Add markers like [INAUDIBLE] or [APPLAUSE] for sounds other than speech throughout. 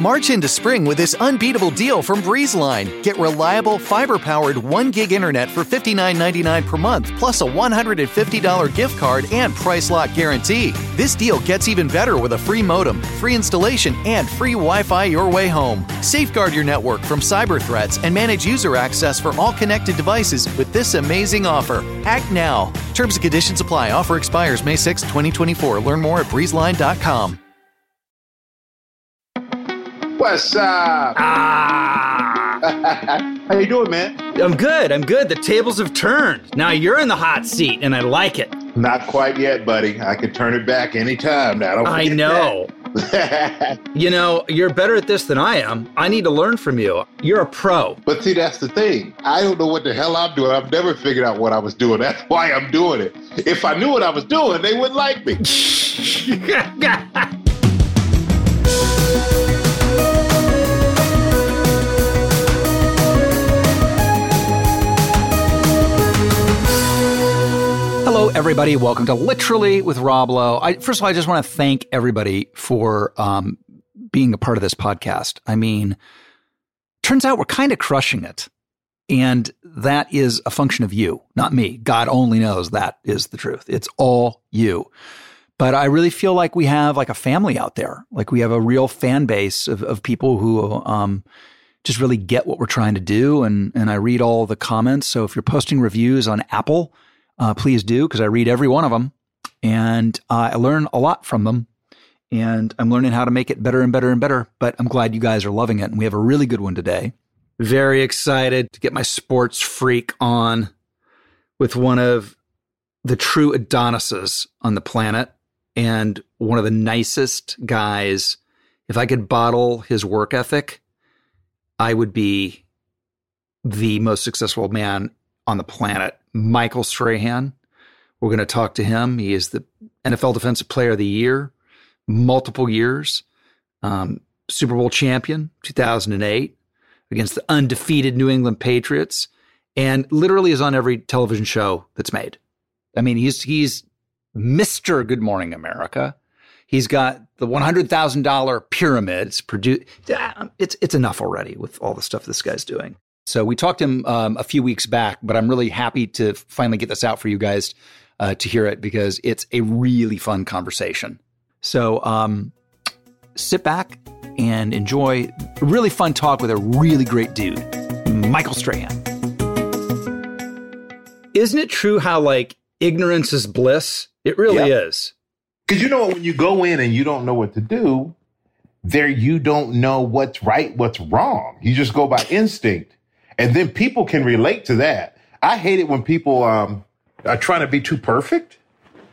March into spring with this unbeatable deal from BreezeLine. Get reliable, fiber powered 1 gig internet for $59.99 per month, plus a $150 gift card and price lock guarantee. This deal gets even better with a free modem, free installation, and free Wi Fi your way home. Safeguard your network from cyber threats and manage user access for all connected devices with this amazing offer. Act now. Terms and conditions apply. Offer expires May 6, 2024. Learn more at breezeline.com. What's up? Ah, [LAUGHS] How you doing, man? I'm good. I'm good. The tables have turned. Now you're in the hot seat, and I like it. Not quite yet, buddy. I can turn it back anytime now. Don't I know. [LAUGHS] You know, you're better at this than I am. I need to learn from you. You're a pro. but see, that's the thing. I don't know what the hell I'm doing. I've never figured out what I was doing. That's why I'm doing it. If I knew what I was doing, they wouldn't like me. [LAUGHS] Hello, everybody. Welcome to Literally with Rob Lowe. I, first of all, I just want to thank everybody for um, being a part of this podcast. I mean, turns out we're kind of crushing it. And that is a function of you, not me. God only knows that is the truth. It's all you. But I really feel like we have like a family out there. Like we have a real fan base of, of people who um, just really get what we're trying to do. And, and I read all the comments. So if you're posting reviews on Apple, uh, please do because I read every one of them and uh, I learn a lot from them. And I'm learning how to make it better and better and better. But I'm glad you guys are loving it. And we have a really good one today. Very excited to get my sports freak on with one of the true Adonises on the planet and one of the nicest guys. If I could bottle his work ethic, I would be the most successful man on the planet. Michael Strahan. We're going to talk to him. He is the NFL Defensive Player of the Year, multiple years, um, Super Bowl champion, 2008, against the undefeated New England Patriots, and literally is on every television show that's made. I mean, he's he's Mister Good Morning America. He's got the one hundred thousand dollar pyramids. Produ- it's it's enough already with all the stuff this guy's doing. So we talked to him um, a few weeks back, but I'm really happy to finally get this out for you guys uh, to hear it because it's a really fun conversation. So um, sit back and enjoy a really fun talk with a really great dude, Michael Strahan. Isn't it true how like ignorance is bliss? It really Yep. is. Because you know? When you go in and you don't know what to do, there you don't know what's right, what's wrong. You just go by instinct. And then people can relate to that. I hate it when people um, are trying to be too perfect.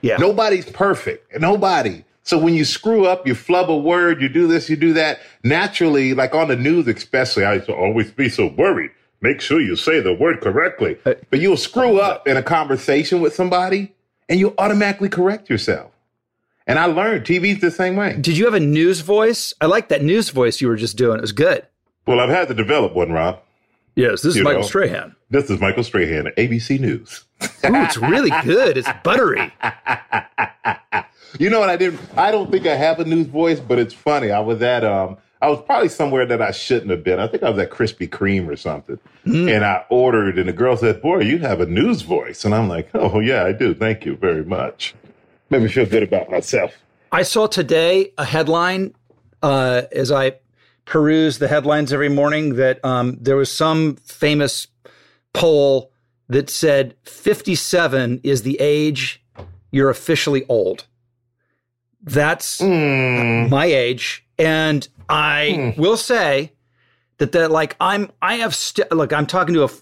Yeah. Nobody's perfect. Nobody. So when you screw up, you flub a word, you do this, you do that. Naturally, like on the news, especially, I used to always be so worried. Make sure you say the word correctly. Uh, but you'll screw up in a conversation with somebody and you automatically correct yourself. And I learned TV's the same way. Did you have a news voice? I like that news voice you were just doing. It was good. Well, I've had to develop one, Rob. Yes, this is Michael know. Strahan. This is Michael Strahan at ABC News. Ooh, it's really good. It's buttery. [LAUGHS] You know what I didn't I don't think I have a news voice, but it's funny. I was at um I was probably somewhere that I shouldn't have been. I think I was at Krispy Kreme or something. And I ordered and the girl said, Boy, you have a news voice. And I'm like, Oh yeah, I do. Thank you very much. Made me feel good about myself. I saw today a headline uh, as I peruse the headlines every morning that um, there was some famous poll that said 57 is the age you're officially old. That's Mm. my age, and I will say that that like I'm I have st- look I'm talking to a f-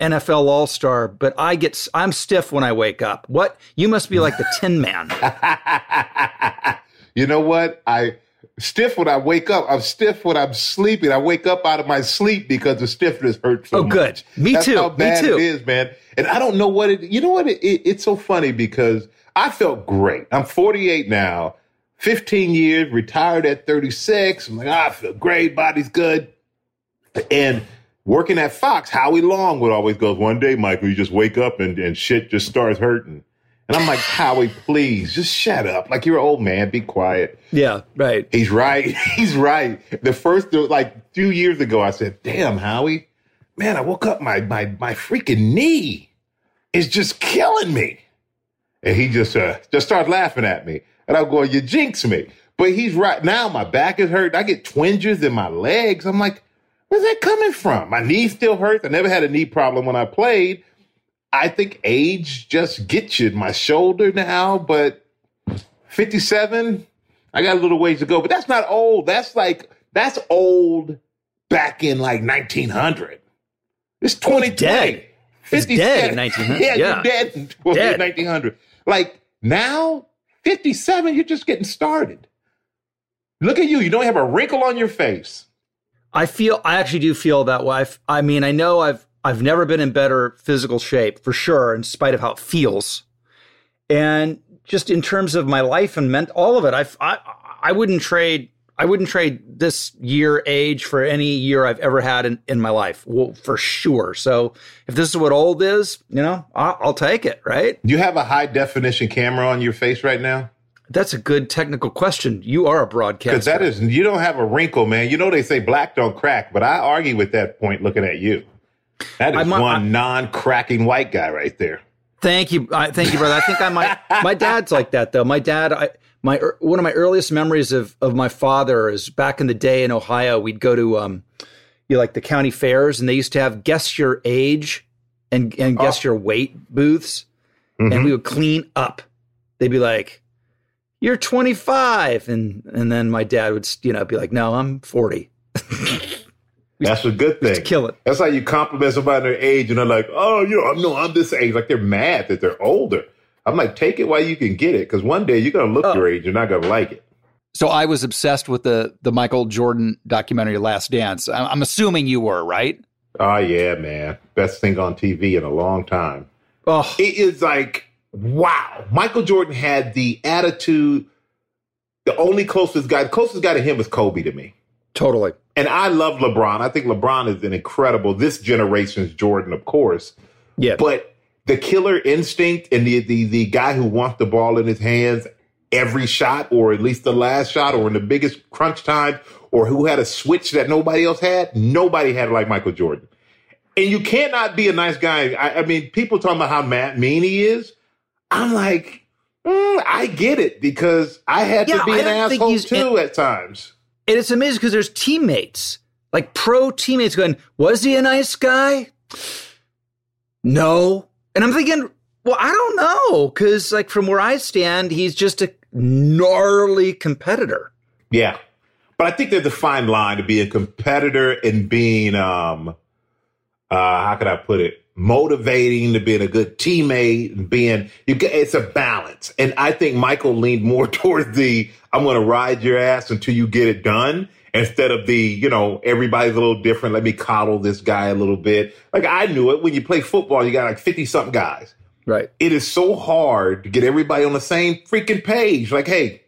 NFL All Star, but I get I'm stiff when I wake up. What you must be like the Tin Man. [LAUGHS] you know what? I stiff when I wake up. I'm stiff when I'm sleeping. I wake up out of my sleep because the stiffness hurts so Oh, good. much. Me That's too. How Me too. it is, man. And I don't know what it. You know what? It, it, it's so funny because I felt great. I'm 48 now. 15 years, retired at 36. I'm like, ah, I feel great. Body's good. And working at Fox, Howie Long would always go, one day, Michael, you just wake up and, and shit just starts hurting. And I'm like, Howie, please, just shut up. Like you're an old man, be quiet. Yeah, right. He's right. [LAUGHS] He's right. The first, like few years ago, I said, damn, Howie, man, I woke up, my, my, my freaking knee is just killing me. And he just, uh, just starts laughing at me. And I'm going, you jinx me. But he's right. Now my back is hurt. I get twinges in my legs. I'm like, where's that coming from? My knee still hurts. I never had a knee problem when I played. I think age just gets you. My shoulder now, but 57, I got a little ways to go. But that's not old. That's like, that's old back in like 1900. It's 2020. dead. It's dead in 1900. [LAUGHS] Yeah, Yeah. you're dead in well, Dead. 1900. Like now, 57, you're just getting started. Look at you. You don't have a wrinkle on your face. I feel I actually do feel that way. I mean, I know I've I've never been in better physical shape for sure, in spite of how it feels, and just in terms of my life and meant all of it. I I I wouldn't trade I wouldn't trade this year age for any year I've ever had in, in my life. Well, for sure. So if this is what old is, you know, I'll, I'll take it. Right? Do you have a high definition camera on your face right now? That's a good technical question. You are a Because that is, you don't have a wrinkle, man. You know they say black don't crack, but I argue with that point looking at you. That is I'm- one non-cracking white guy right there. Thank you, I, thank you, brother. I think I might. [LAUGHS] My dad's like that though. My dad, I, my one of my earliest memories of of my father is back in the day in Ohio. We'd go to um, you know, like the county fairs, and they used to have guess your age and and guess your weight booths, and we would clean up. They'd be like, "You're 25," and and then my dad would you know be like, "No, I'm 40." [LAUGHS] That's a good thing. kill it. That's how you compliment somebody their age, and they're like, "Oh, you know, I'm no, I'm this age." Like they're mad that they're older. I'm like, take it while you can get it, because one day you're gonna look Oh. your age, you're not gonna like it. So I was obsessed with the the Michael Jordan documentary Last Dance. I'm, I'm assuming you were, right? Oh yeah, man, best thing on TV in a long time. Oh, It is like, wow. Michael Jordan had the attitude. The only closest guy, the closest guy to him was Kobe to me. totally. And I love LeBron. I think LeBron is an incredible, this generation's Jordan, of course. Yeah, But the killer instinct and the, the the guy who wants the ball in his hands every shot, or at least the last shot, or in the biggest crunch time, or who had a switch that nobody else had, nobody had it like Michael Jordan. And you cannot be a nice guy. I, I mean, people talking about how mad, mean he is. I'm like, mm, I get it because I had Yeah, to be I an asshole too at times. And it's amazing because there's teammates, like pro teammates going, Was he a nice guy? No. And I'm thinking, Well, I don't know. Because, like, from where I stand, he's just a gnarly competitor. Yeah. But I think there's a fine line to be a competitor and being um uh how could I put it? Motivating to being a good teammate and being you get it's a balance. And I think Michael leaned more [LAUGHS] towards the I'm gonna ride your ass until you get it done instead of the, you know, everybody's a little different. Let me coddle this guy a little bit. Like I knew it when you play football, you got like 50 something guys Right. it is so hard to get everybody on the same freaking page. Like, hey,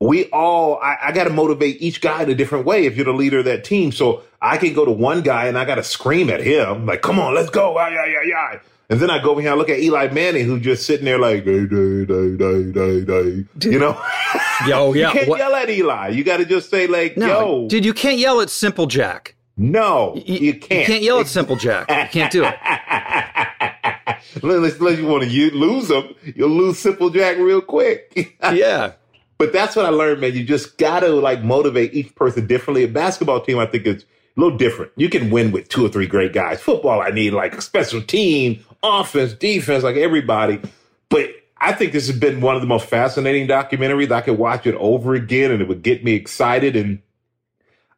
we all, I, I got to motivate each guy in a different way if you're the leader of that team. So I can go to one guy and I got to scream at him, like, come on, let's go. Ay, ay, ay, ay. And then I go over here and look at Eli Manning, who's just sitting there like, day, day, day, day, day, day. You know? [LAUGHS] Yo, you can't what- yell at Eli. You got to just say, like, no, yo, dude, you can't yell at Simple Jack. no, Y- you can't. You can't yell at Simple Jack. You can't do it. [LAUGHS] Unless, unless you want to lose them, you'll lose Simple Jack real quick. [LAUGHS] Yeah. But that's what I learned, man. You just got to like motivate each person differently. A basketball team, I think, is a little different. You can win with two or three great guys. Football, I need like a special team, offense, defense, like everybody. But I think this has been one of the most fascinating documentaries. I could watch it over again and it would get me excited. And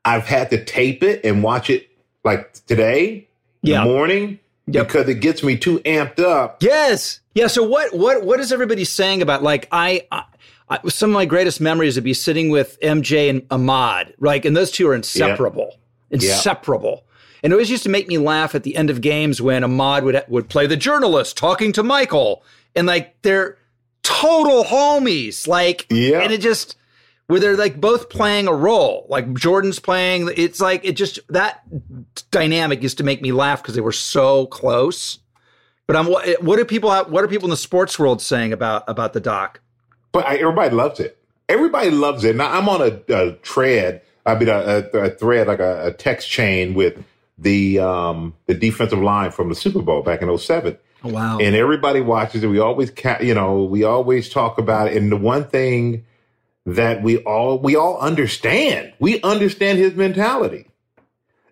I've had to tape it and watch it like today, Yeah. the morning, Yep. because it gets me too amped up. Yes. Yeah. So what what what is everybody saying about like I, I, some of my greatest memories would be sitting with MJ and Ahmad, like, and those two are inseparable, inseparable. And it always used to make me laugh at the end of games when Ahmad would would play the journalist talking to Michael, and like they're total homies, like, Yeah. and it just where they're like both playing a role, like Jordan's playing. It's like it just that dynamic used to make me laugh because they were so close. But I'm what, what do people what are people in the sports world saying about about the doc? But I, everybody loves it. Everybody loves it. Now I'm on a, a thread. I mean, a, a, a thread like a, a text chain with the um, the defensive line from the Super Bowl back in 07. Wow. and everybody watches it. We always, ca- you know, we always talk about it. And the one thing that we all we all understand, we understand his mentality.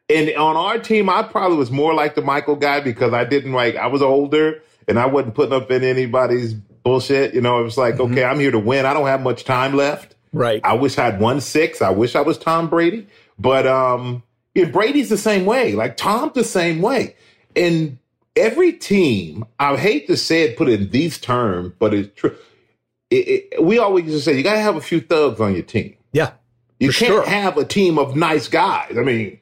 And on our team, I probably was more like the Michael guy because I didn't like I was older and I wasn't putting up in anybody's bullshit. You know, it was like, okay, I'm here to win. I don't have much time left. right. I wish I had won six. I wish I was Tom Brady. But um yeah, Brady's the same way. Like Tom's the same way. And every team, I hate to say it, put it in these terms, but it's true. It, it, we always to say you got to have a few thugs on your team. yeah. You can't sure. have a team of nice guys. I mean,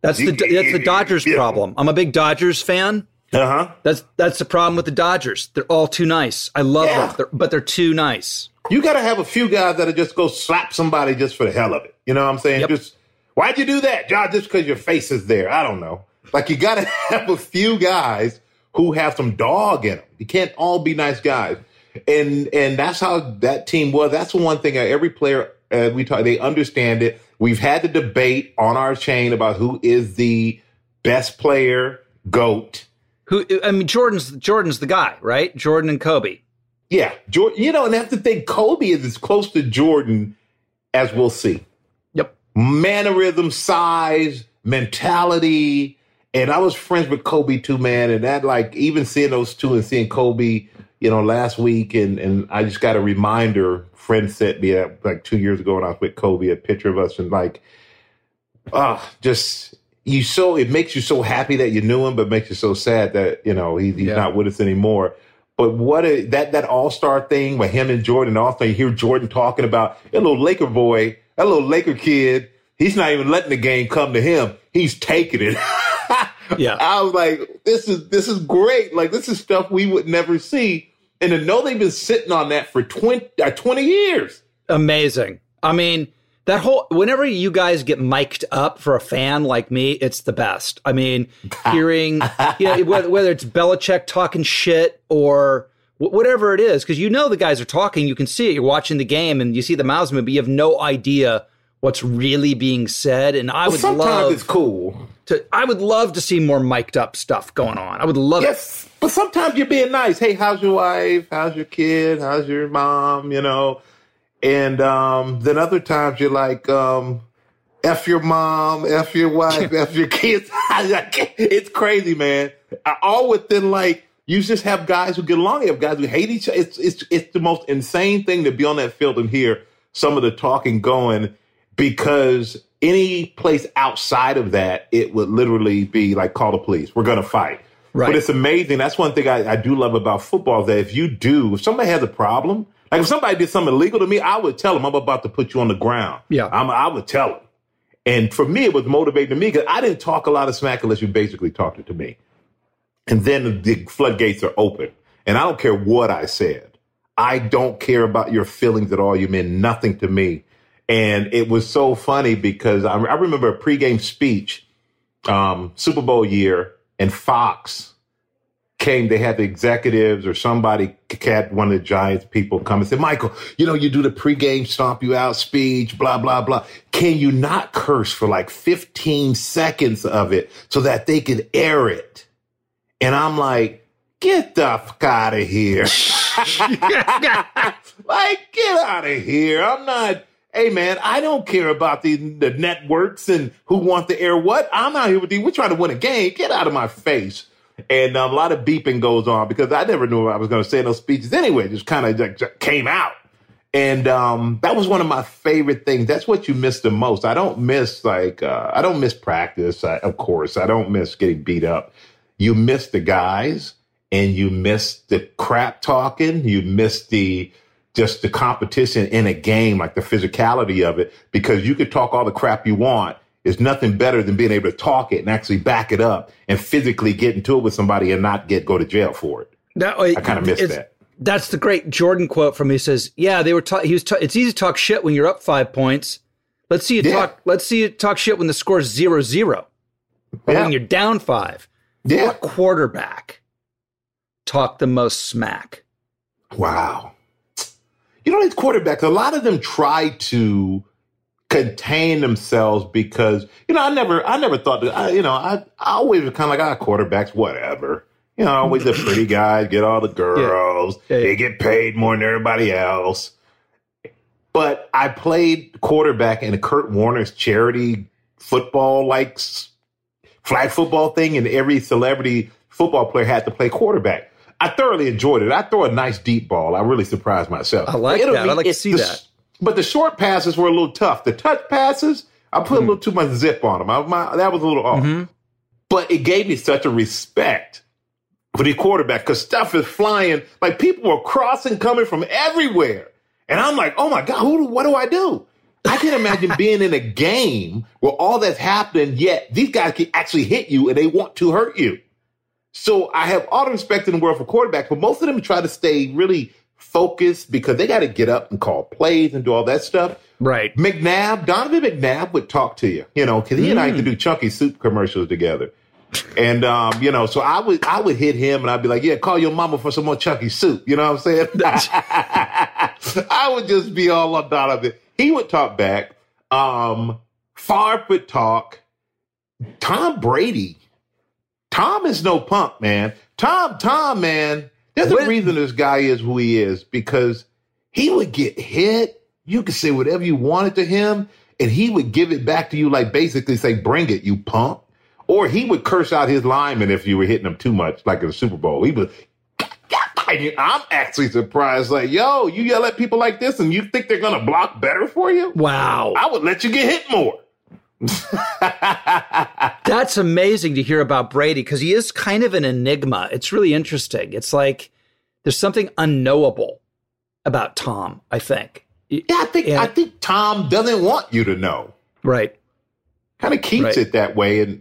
That's the that's the Dodgers [LAUGHS] Yeah. problem. I'm a big Dodgers fan. Uh huh. That's that's the problem with the Dodgers. They're all too nice. I love Yeah. them, they're, but they're too nice. You got to have a few guys that'll just go slap somebody just for the hell of it. You know what I'm saying? Yep. Just why'd you do that, John? Just because your face is there? I don't know. Like you got to [LAUGHS] have a few guys who have some dog in them. You can't all be nice guys. And and that's how that team was. That's the one thing. Every player uh, we talk, they understand it. We've had the debate on our chain about who is the best player, goat. Who I mean, Jordan's Jordan's the guy, right? Jordan and Kobe. Yeah, Jordan. You know, and that's the thing. Kobe is as close to Jordan as we'll see. Yep. mannerism, size, mentality. And I was friends with Kobe too, man. And that, like, even seeing those two and seeing Kobe, you know, last week, and and I just got a reminder. Friend sent me uh, like two years ago when I was with Kobe a picture of us, and like, ah, just you so it makes you so happy that you knew him, but makes you so sad that you know he, he's Yeah. not with us anymore. But what a, that that All Star thing with him and Jordan, also you hear Jordan talking about that little Laker boy, that little Laker kid. He's not even letting the game come to him. He's taking it. [LAUGHS] Yeah. I was like, this is this is great. Like this is stuff we would never see. And to know they've been sitting on that for 20, uh, 20 years. Amazing. I mean, that whole whenever you guys get mic'd up for a fan like me, it's the best. I mean, [LAUGHS] hearing you know whether, whether it's Belichick talking shit or wh- whatever it is, because you know the guys are talking, you can see it. You're watching the game and you see the mouths move, but you have no idea what's really being said. And I Well, would sometimes love it's cool. to. I would love to see more mic'd up stuff going on. I would love it. Yes, but sometimes you're being nice. Hey, how's your wife? How's your kid? How's your mom? You know, and um, then other times you're like, um, "F your mom, f your wife, [LAUGHS] f your kids." [LAUGHS] it's crazy, man. All within like you just have guys who get along. You have guys who hate each other. It's it's it's the most insane thing to be on that field and hear some of the talking going because any place outside of that, it would literally be like, call the police. We're going to fight. Right. But it's amazing. That's one thing I, I do love about football is that if you do, if somebody has a problem, like if somebody did something illegal to me, I would tell them I'm about to put you on the ground. Yeah. I'm, I would tell them. And for me, it was motivating to me because I didn't talk a lot of smack unless you basically talked it to me. And then the floodgates are open. And I don't care what I said. I don't care about your feelings at all. You meant nothing to me. And it was so funny because I, I remember a pregame speech, um, Super Bowl year, and Fox came. They had the executives or somebody, had one of the Giants people come and say, Michael, you know, you do the pregame stomp you out speech, blah, blah, blah. Can you not curse for like 15 seconds of it so that they could air it? And I'm like, get the fuck out of here. [LAUGHS] like, get out of here. I'm not, hey man, I don't care about the, the networks and who want to air what. I'm out here with you. We're trying to win a game. Get out of my face. And um, a lot of beeping goes on because I never knew I was going to say those speeches anyway. Just kind of like, came out. And um, that was one of my favorite things. That's what you miss the most. I don't miss like uh, I don't miss practice. I, of course, I don't miss getting beat up. You miss the guys, and you miss the crap talking. You miss the just the competition in a game, like the physicality of it, because you could talk all the crap you want. It's nothing better than being able to talk it and actually back it up and physically get into it with somebody and not get go to jail for it. That, I kind of miss that. That's the great Jordan quote from me. He says, "Yeah, they were. Ta- he was. Ta- it's easy to talk shit when you're up five points. Let's see you Yeah. talk. Let's see you talk shit when the score's zero zero, or Yeah. when you're down five. Yeah. What quarterback talk the most smack? Wow. You know, these quarterbacks, a lot of them try to contain themselves because, you know, I never, I never thought that, I, you know, I, I always was kind of like, ah, quarterbacks, whatever. You know, always the pretty [CLEARS THROAT] guys, get all the girls, Yeah, yeah. they get paid more than everybody else. But I played quarterback in a Kurt Warner's charity football, like flag football thing, and every celebrity football player had to play quarterback. I thoroughly enjoyed it. I throw a nice deep ball. I really surprised myself. I like It'll that. I'd like to see the- that. But the short passes were a little tough. The touch passes, I put a little too much zip on them. I, my, that was a little off. Mhm. But it gave me such a respect for the quarterback because stuff is flying. Like people were crossing, coming from everywhere. And I'm like, oh my God, who, what do I do? I can't imagine [LAUGHS] being in a game where all that's happening, yet these guys can actually hit you and they want to hurt you. So I have all the respect in the world for quarterbacks, but most of them try to stay really focused because they got to get up and call plays and do all that stuff. Right. McNabb, Donovan McNabb would talk to you, you know, because he and I used to do chunky soup commercials together. And um, you know, so I would I would hit him and I'd be like, Yeah, call your mama for some more chunky soup. You know what I'm saying? [LAUGHS] [LAUGHS] [LAUGHS] I would just be all on Donovan. He would talk back. Um Favre would talk. Tom Brady. Tom is no punk, man. Tom, Tom, man. There's What- a reason this guy is who he is because he would get hit. You could say whatever you wanted to him, and he would give it back to you, like basically say, "Bring it, you punk." Or he would curse out his lineman if you were hitting him too much, like in the Super Bowl. He would. I'm actually surprised. Like, yo, you yell at people like this, and you think they're gonna block better for you? Wow. I would let you get hit more. [LAUGHS] That's amazing to hear about Brady because he is kind of an enigma. It's really interesting. It's like there's something unknowable about Tom, I think. Yeah, I think Yeah. I think Tom doesn't want you to know. Right. Kind of keeps Right. it that way. And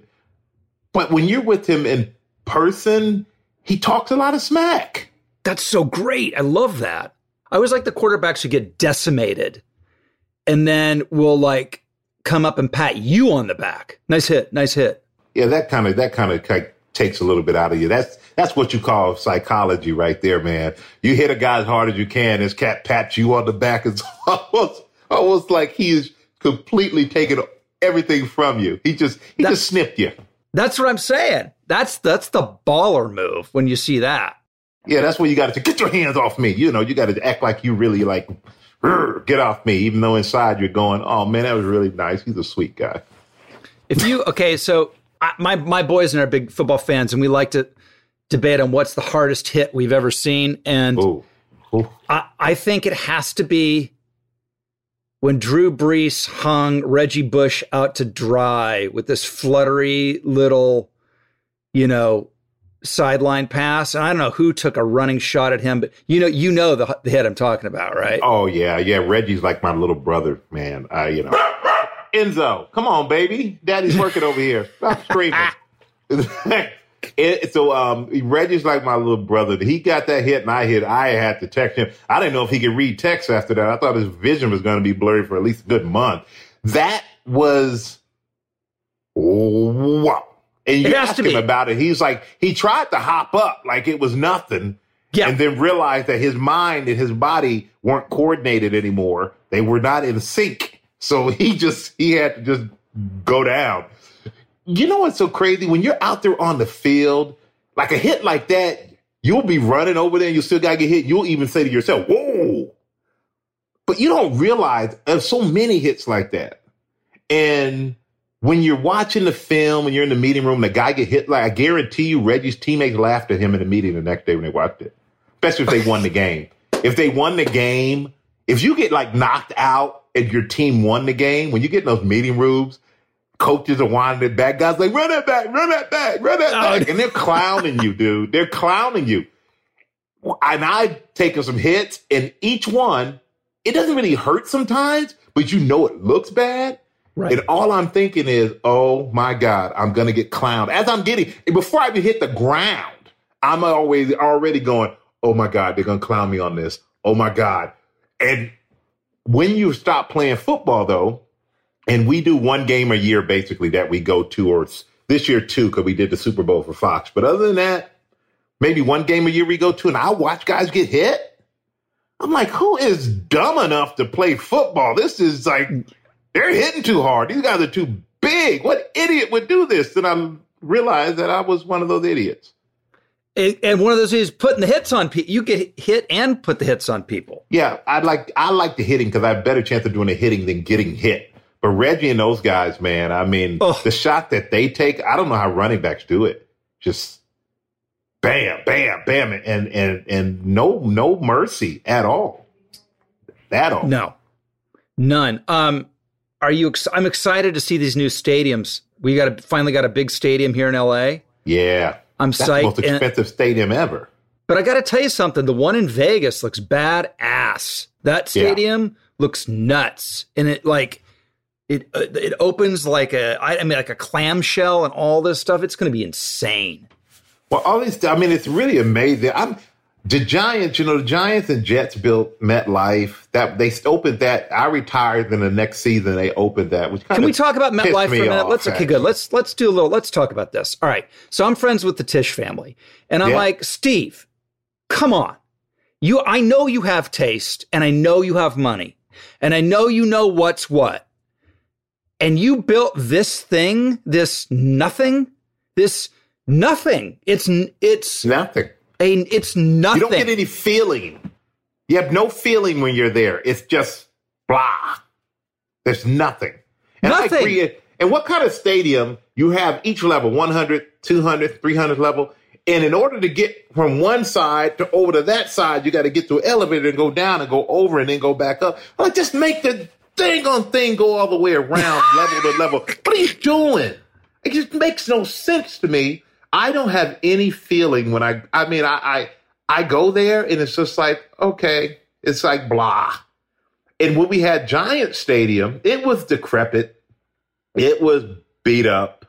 but when you're with him in person, he talks a lot of smack. That's so great. I love that. I always like the quarterbacks who get decimated and then will like come up and pat you on the back. Nice hit. Nice hit. Yeah, that kind of that kind of takes a little bit out of you. That's that's what you call psychology right there, man. You hit a guy as hard as you can, his cat pats you on the back. It's [LAUGHS] almost almost like he is completely taking everything from you. He just he just snipped you. That's what I'm saying. That's that's the baller move when you see that. Yeah, that's where you got to get your hands off me. You know, you got to act like you really like "Rrr, get off me, even though inside you're going, "Oh man, that was really nice. He's a sweet guy." If you okay, so I, my my boys and I are big football fans, and we like to debate on what's the hardest hit we've ever seen, and Oh, oh. I, I think it has to be when Drew Brees hung Reggie Bush out to dry with this fluttery little, you know, sideline pass. And I don't know who took a running shot at him, but you know, you know the, the hit I'm talking about, right? Oh yeah, yeah. Reggie's like my little brother, man. I, you know, Enzo, come on, baby, Daddy's working over here. Stop screaming. [LAUGHS] It- so um, Reggie's like my little brother. He got that hit, and I hit. I had to text him. I didn't know if he could read text after that. I thought his vision was going to be blurry for at least a good month. That was wow. And you asked him be. about it. He's like, he tried to hop up like it was nothing Yeah. and then realized that his mind and his body weren't coordinated anymore. They were not in sync. So [LAUGHS] he just he had to just go down. You know what's so crazy? When you're out there on the field, like a hit like that, you'll be running over there and you still gotta get hit. You'll even say to yourself, Whoa. But you don't realize there's so many hits like that. And when you're watching the film and you're in the meeting room, the guy get hit, like I guarantee you, Reggie's teammates laughed at him in the meeting the next day when they watched it. Especially if they won the game. If they won the game, if you get like knocked out and your team won the game, when you get in those meeting rooms, coaches are winding it back. Guys like, run that back, run that back, run that Oh, back. And they're clowning you, dude. They're clowning you. and I've taken some hits, and each one, it doesn't really hurt sometimes, but you know it looks bad. Right. And all I'm thinking is, oh my God, I'm gonna get clowned. As I'm getting before I even hit the ground, I'm always already going, oh my God, they're gonna clown me on this. Oh my God. And when you stop playing football though, and we do one game a year basically that we go to, or this year too, because we did the Super Bowl for Fox. But other than that, maybe one game a year we go to, and I watch guys get hit. I'm like, who is dumb enough to play football? This is like they're hitting too hard. These guys are too big. What idiot would do this? And I realized that I was one of those idiots. And one of those is putting the hits on people. You get hit and put the hits on people. Yeah, I like I like the hitting because I have a better chance of doing the hitting than getting hit. But Reggie and those guys, man, I mean, oh. the shot that they take, I don't know how running backs do it. Just bam, bam, bam, and and and no no mercy at all. At all. No, none. Um, are you? Ex- I'm excited to see these new stadiums. We got a, finally got a big stadium here in LA. Yeah, I'm That's psyched. The most expensive and, stadium ever. But I got to tell you something. The one in Vegas looks bad ass. That stadium yeah. looks nuts, and it like it uh, it opens like a I mean like a clamshell and all this stuff. It's going to be insane. Well, all these, I mean, it's really amazing. I'm the Giants, you know, the Giants and Jets built MetLife. That they opened that. I retired, then the next season they opened that. Which can we talk about MetLife for a minute? Off, let's okay, good. Let's let's do a little. Let's talk about this. All right. So I'm friends with the Tisch family, and I'm yeah. like, Steve, come on. You, I know you have taste, and I know you have money, and I know you know what's what. And you built this thing, this nothing, this Nothing. It's it's nothing. A, it's nothing. You don't get any feeling. You have no feeling when you're there. It's just blah. There's nothing. And nothing. and what kind of stadium you have each level 100, 200, 300 level. And in order to get from one side to over to that side, you got to get to an elevator and go down and go over and then go back up. Like, just make the thing on thing go all the way around [LAUGHS] level to level. What are you doing? It just makes no sense to me I don't have any feeling when I, I mean, I, I, I go there and it's just like, okay, it's like blah. And when we had Giant Stadium, it was decrepit. It was beat up.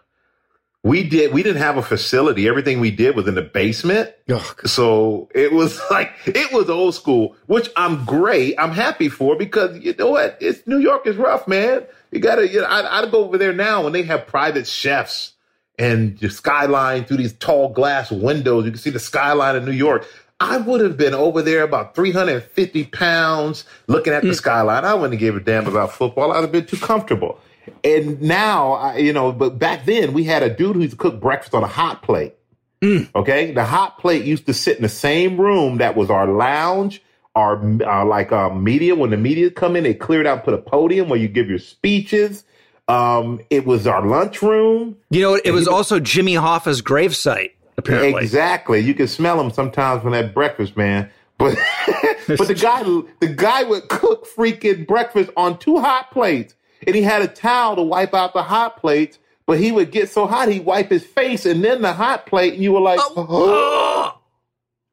We did, we didn't have a facility. Everything we did was in the basement. Oh, so it was [LAUGHS] like, it was old school, which I'm great. I'm happy for because you know what? It's New York is rough, man. You gotta, you know, I, I'd go over there now when they have private chefs and the skyline through these tall glass windows. You can see the skyline of New York. I would have been over there about 350 pounds looking at the mm. skyline. I wouldn't give a damn about football. I'd have been too comfortable. And now, I, you know, but back then we had a dude who used to cook breakfast on a hot plate. Mm. Okay. The hot plate used to sit in the same room that was our lounge, our, our like our media. When the media come in, they cleared out, put a podium where you give your speeches. Um, it was our lunchroom. You know, it was also Jimmy Hoffa's gravesite. Apparently, exactly. You can smell him sometimes from that breakfast, man. But [LAUGHS] but the guy the guy would cook freaking breakfast on two hot plates, and he had a towel to wipe out the hot plates. But he would get so hot, he'd wipe his face and then the hot plate, and you were like, oh. oh.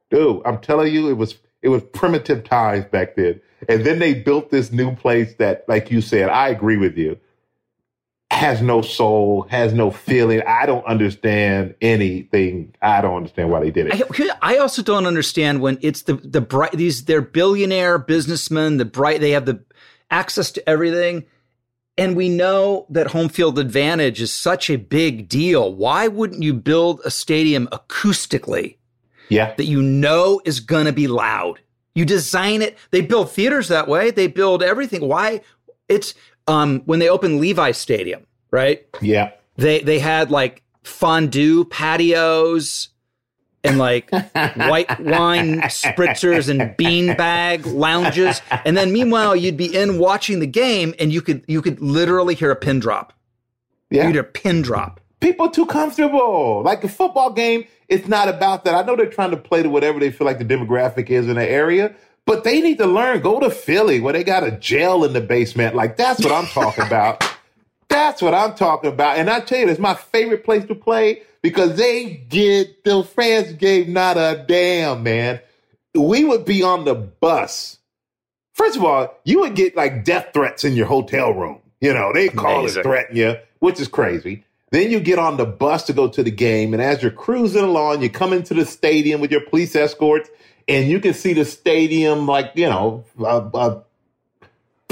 dude, I'm telling you, it was it was primitive times back then. And then they built this new place that, like you said, I agree with you has no soul, has no feeling. I don't understand anything. I don't understand why they did it. I, I also don't understand when it's the the bright these they're billionaire businessmen. The bright they have the access to everything, and we know that home field advantage is such a big deal. Why wouldn't you build a stadium acoustically? Yeah, that you know is going to be loud. You design it. They build theaters that way. They build everything. Why? It's um, when they opened Levi Stadium, right? Yeah. They they had like fondue patios and like white [LAUGHS] wine spritzers and beanbag lounges. And then meanwhile, you'd be in watching the game and you could you could literally hear a pin drop. Yeah. You'd hear a pin drop. People too comfortable. Like a football game, it's not about that. I know they're trying to play to whatever they feel like the demographic is in the area, but they need to learn. Go to Philly where they got a jail in the basement. Like that's what I'm talking about. That's what I'm talking about. And I tell you, it's my favorite place to play because they did, the fans gave not a damn, man. we would be on the bus. First of all, you would get like death threats in your hotel room. You know, they call Amazing. it threaten you, which is crazy. Then you get on the bus to go to the game, and as you're cruising along, you come into the stadium with your police escorts, and you can see the stadium like you know, uh, uh,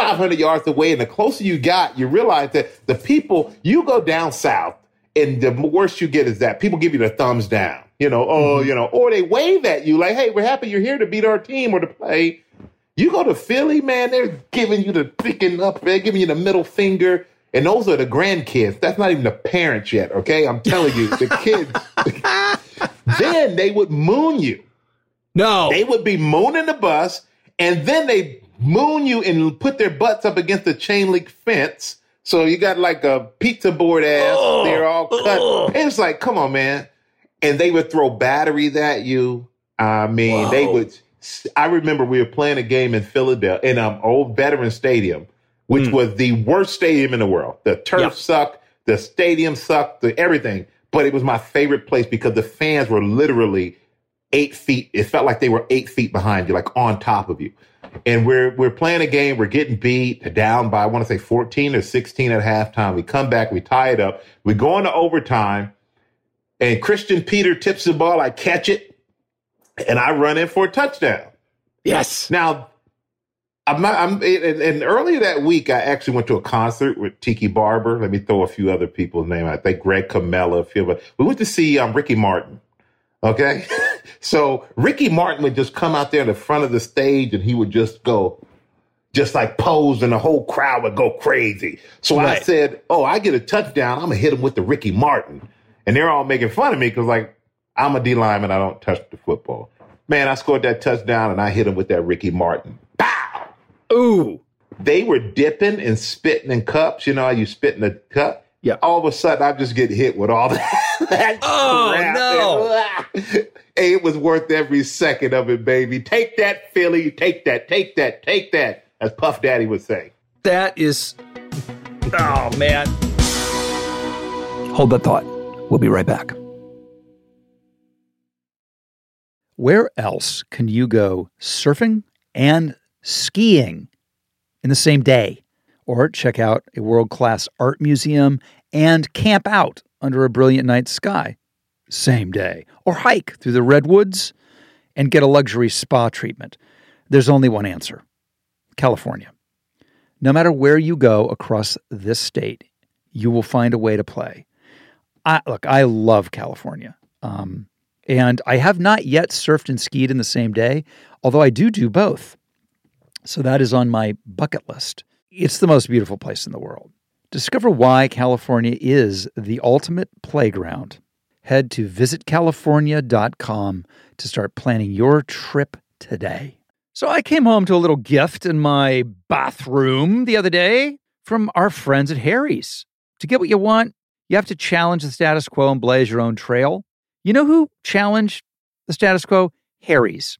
500 yards away. And the closer you got, you realize that the people you go down south, and the worst you get is that people give you the thumbs down. You know, oh, mm-hmm. you know, or they wave at you like, "Hey, we're happy you're here to beat our team or to play." You go to Philly, man, they're giving you the picking up, they're giving you the middle finger. And those are the grandkids. That's not even the parents yet, okay? I'm telling you, the kids. [LAUGHS] then they would moon you. No. They would be mooning the bus, and then they moon you and put their butts up against the chain link fence. So you got like a pizza board ass. Oh, They're all cut. Oh. It's like, come on, man. And they would throw batteries at you. I mean, Whoa. they would. I remember we were playing a game in Philadelphia in an old veteran stadium which mm. was the worst stadium in the world. The turf yep. sucked, the stadium sucked, the everything. But it was my favorite place because the fans were literally eight feet. It felt like they were eight feet behind you, like on top of you. And we're we're playing a game. We're getting beat down by I want to say fourteen or sixteen at halftime. We come back, we tie it up. We go into overtime, and Christian Peter tips the ball. I catch it, and I run in for a touchdown. Yes. Now I'm not, I'm, and, and, earlier that week, I actually went to a concert with Tiki Barber. Let me throw a few other people's name. I think Greg Comella, a few of We went to see um, Ricky Martin. Okay. [LAUGHS] so Ricky Martin would just come out there in the front of the stage and he would just go, just like pose and the whole crowd would go crazy. So right. I said, Oh, I get a touchdown. I'm going to hit him with the Ricky Martin. And they're all making fun of me because like, I'm a D lineman. I don't touch the football. Man, I scored that touchdown and I hit him with that Ricky Martin. Bow! Ooh. They were dipping and spitting in cups. You know how you spit in a cup? Yeah. All of a sudden, I'm just get hit with all [LAUGHS] that. that oh, crap. no. [LAUGHS] it was worth every second of it, baby. Take that, Philly. Take that, take that, take that, as Puff Daddy would say. That is. Oh, man. Hold that thought. We'll be right back. Where else can you go surfing and skiing in the same day, or check out a world class art museum and camp out under a brilliant night sky same day, or hike through the redwoods and get a luxury spa treatment. There's only one answer California. No matter where you go across this state, you will find a way to play. I, look, I love California. Um, and I have not yet surfed and skied in the same day, although I do do both. So that is on my bucket list. It's the most beautiful place in the world. Discover why California is the ultimate playground. Head to visitcalifornia.com to start planning your trip today. So I came home to a little gift in my bathroom the other day from our friends at Harry's. To get what you want, you have to challenge the status quo and blaze your own trail. You know who challenged the status quo? Harry's.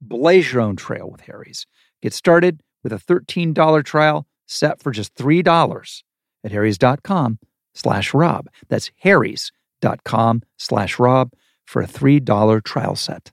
Blaze your own trail with Harry's. Get started with a $13 trial set for just $3 at harrys.com slash rob. That's harrys.com slash rob for a $3 trial set.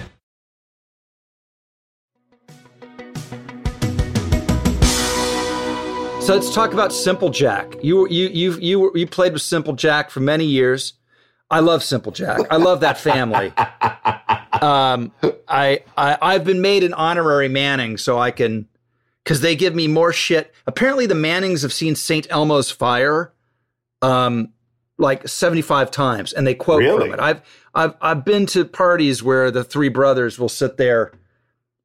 So let's talk about Simple Jack. You you you you you played with Simple Jack for many years. I love Simple Jack. I love that family. [LAUGHS] um, I, I I've been made an honorary Manning, so I can because they give me more shit. Apparently, the Mannings have seen Saint Elmo's Fire, um, like seventy five times, and they quote Really? from it. I've I've I've been to parties where the three brothers will sit there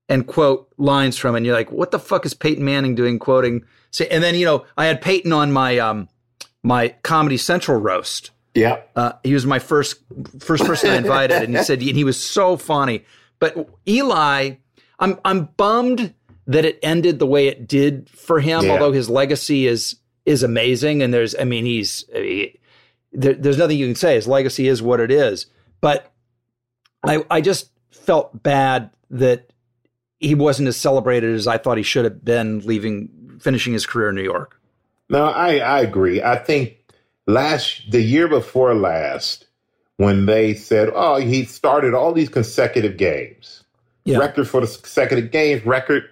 and quote lines from it. And you're like, what the fuck is Peyton Manning doing quoting? Say, and then you know, I had Peyton on my um my Comedy Central roast. Yeah. Uh, he was my first first person I invited, and he said and he was so funny. But Eli, I'm I'm bummed that it ended the way it did for him. Yeah. Although his legacy is is amazing, and there's I mean he's he, there, there's nothing you can say. His legacy is what it is. But I I just felt bad that he wasn't as celebrated as I thought he should have been, leaving finishing his career in New York. No, I, I agree. I think last the year before last, when they said, "Oh, he started all these consecutive games, Yeah. record for the consecutive games, record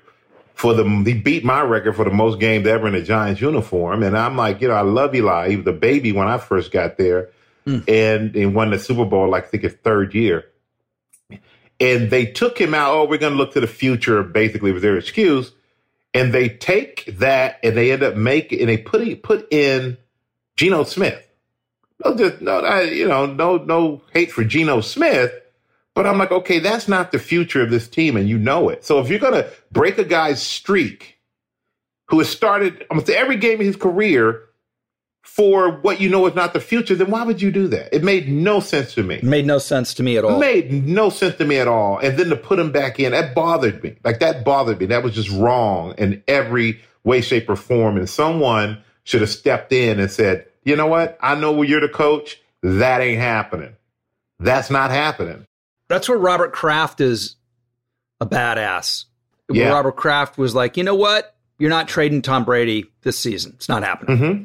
for the he beat my record for the most games ever in a Giants uniform," and I'm like, you know, I love Eli. He was a baby when I first got there, hmm. and and won the Super Bowl like I think his third year. And they took him out. Oh, we're going to look to the future. Basically, was their excuse and they take that and they end up making and they put put in Geno Smith. No, just no, I, you know, no, no hate for Geno Smith, but I'm like, okay, that's not the future of this team, and you know it. So if you're gonna break a guy's streak, who has started almost every game of his career for what you know is not the future, then why would you do that? It made no sense to me It made no sense to me at all. made no sense to me at all. And then to put him back in, that bothered me. Like that bothered me. That was just wrong in every way, shape, or form. And someone should have stepped in and said, you know what? I know where you're the coach. That ain't happening. That's not happening. That's where Robert Kraft is a badass. Yeah. Robert Kraft was like, you know what? You're not trading Tom Brady this season. It's not happening. hmm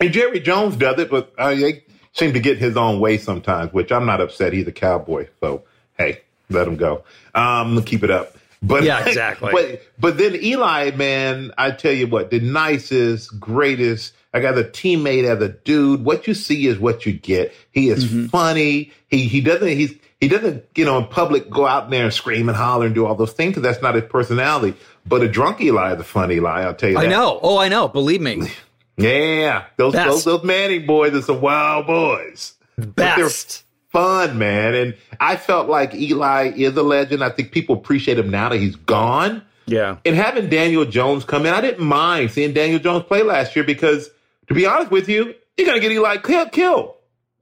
And Jerry Jones does it, but uh, they seem to get his own way sometimes, which I'm not upset. He's a cowboy. So, hey, let him go. Um, keep it up. But Yeah, [LAUGHS] exactly. But but then Eli, man, I tell you what, the nicest, greatest. I got a teammate as a dude. What you see is what you get. He is Mm-hmm. funny. He he doesn't he's he doesn't you know in public go out there and scream and holler and do all those things because that's not his personality. But a drunk Eli is a funny Eli. I'll tell you. I that. know. Oh, I know. Believe me. [LAUGHS] Yeah, those Best. those those Manning boys are some wild boys. Best. fun, man. And I felt like Eli is a legend. I think people appreciate him now that he's gone. Yeah. And having Daniel Jones come in, I didn't mind seeing Daniel Jones play last year because, to be honest with you, you're gonna get Eli kill- killed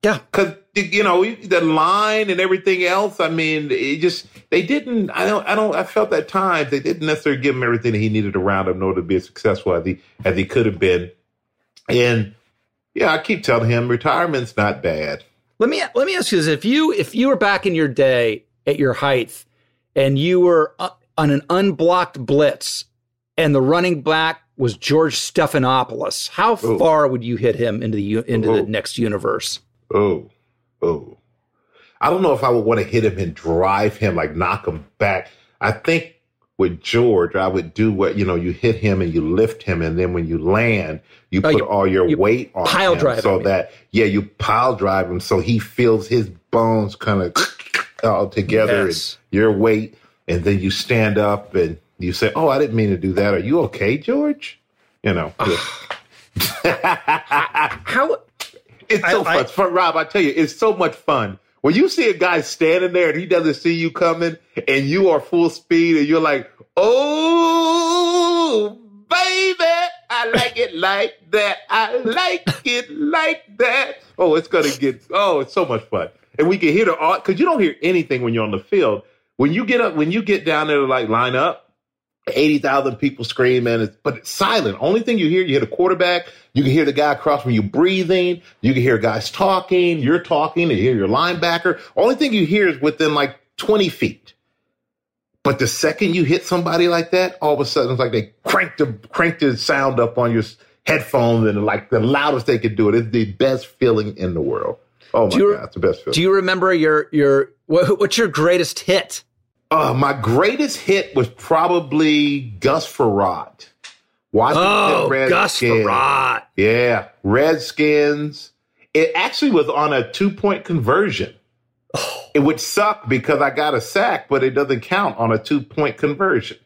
Yeah. because you know the line and everything else. I mean, it just they didn't. I don't. I don't. I felt at times they didn't necessarily give him everything that he needed around him in order to be as successful as he as he could have been. And yeah, I keep telling him retirement's not bad. Let me let me ask you this: if you if you were back in your day at your height, and you were uh, on an unblocked blitz, and the running back was George Stephanopoulos, how Ooh. far would you hit him into the into the next universe? Oh, oh. I don't know if I would want to hit him and drive him, like knock him back. I think with George, I would do what, you know, you hit him and you lift him. And then when you land, you Oh, put you- all your you weight on pile him drive so him. that, yeah, you pile drive him so he feels his bones kind of all together Yes. and your weight. And then you stand up and you say, Oh, I didn't mean to do that. Are you okay, George? You know, How [LAUGHS] It's so I- fun. fun. Rob, I tell you, it's so much fun. When you see a guy standing there and he doesn't see you coming and you are full speed and you're like, oh, baby, I like it like that. I like it like that. Oh, it's going to get, oh, it's so much fun. And we can hear the art because you don't hear anything when you're on the field, when you get up, when you get down there to like line up, 80,000 people screaming, but it's silent. Only thing you hear, you hear the quarterback, you can hear the guy across from you breathing, you can hear guys talking, you're talking, you hear your linebacker. Only thing you hear is within like 20 feet. But the second you hit somebody like that, all of a sudden it's like they cranked the cranked the sound up on your headphones and like the loudest they could do it. It's the best feeling in the world. Oh my you, god, it's the best feeling. Do you remember your your what, what's your greatest hit? Uh, my greatest hit was probably Gus Frerotte. Washington oh, Gus Frerotte. Yeah, Redskins. It actually was on a two point conversion. Oh. It would suck because I got a sack, but it doesn't count on a two point conversion.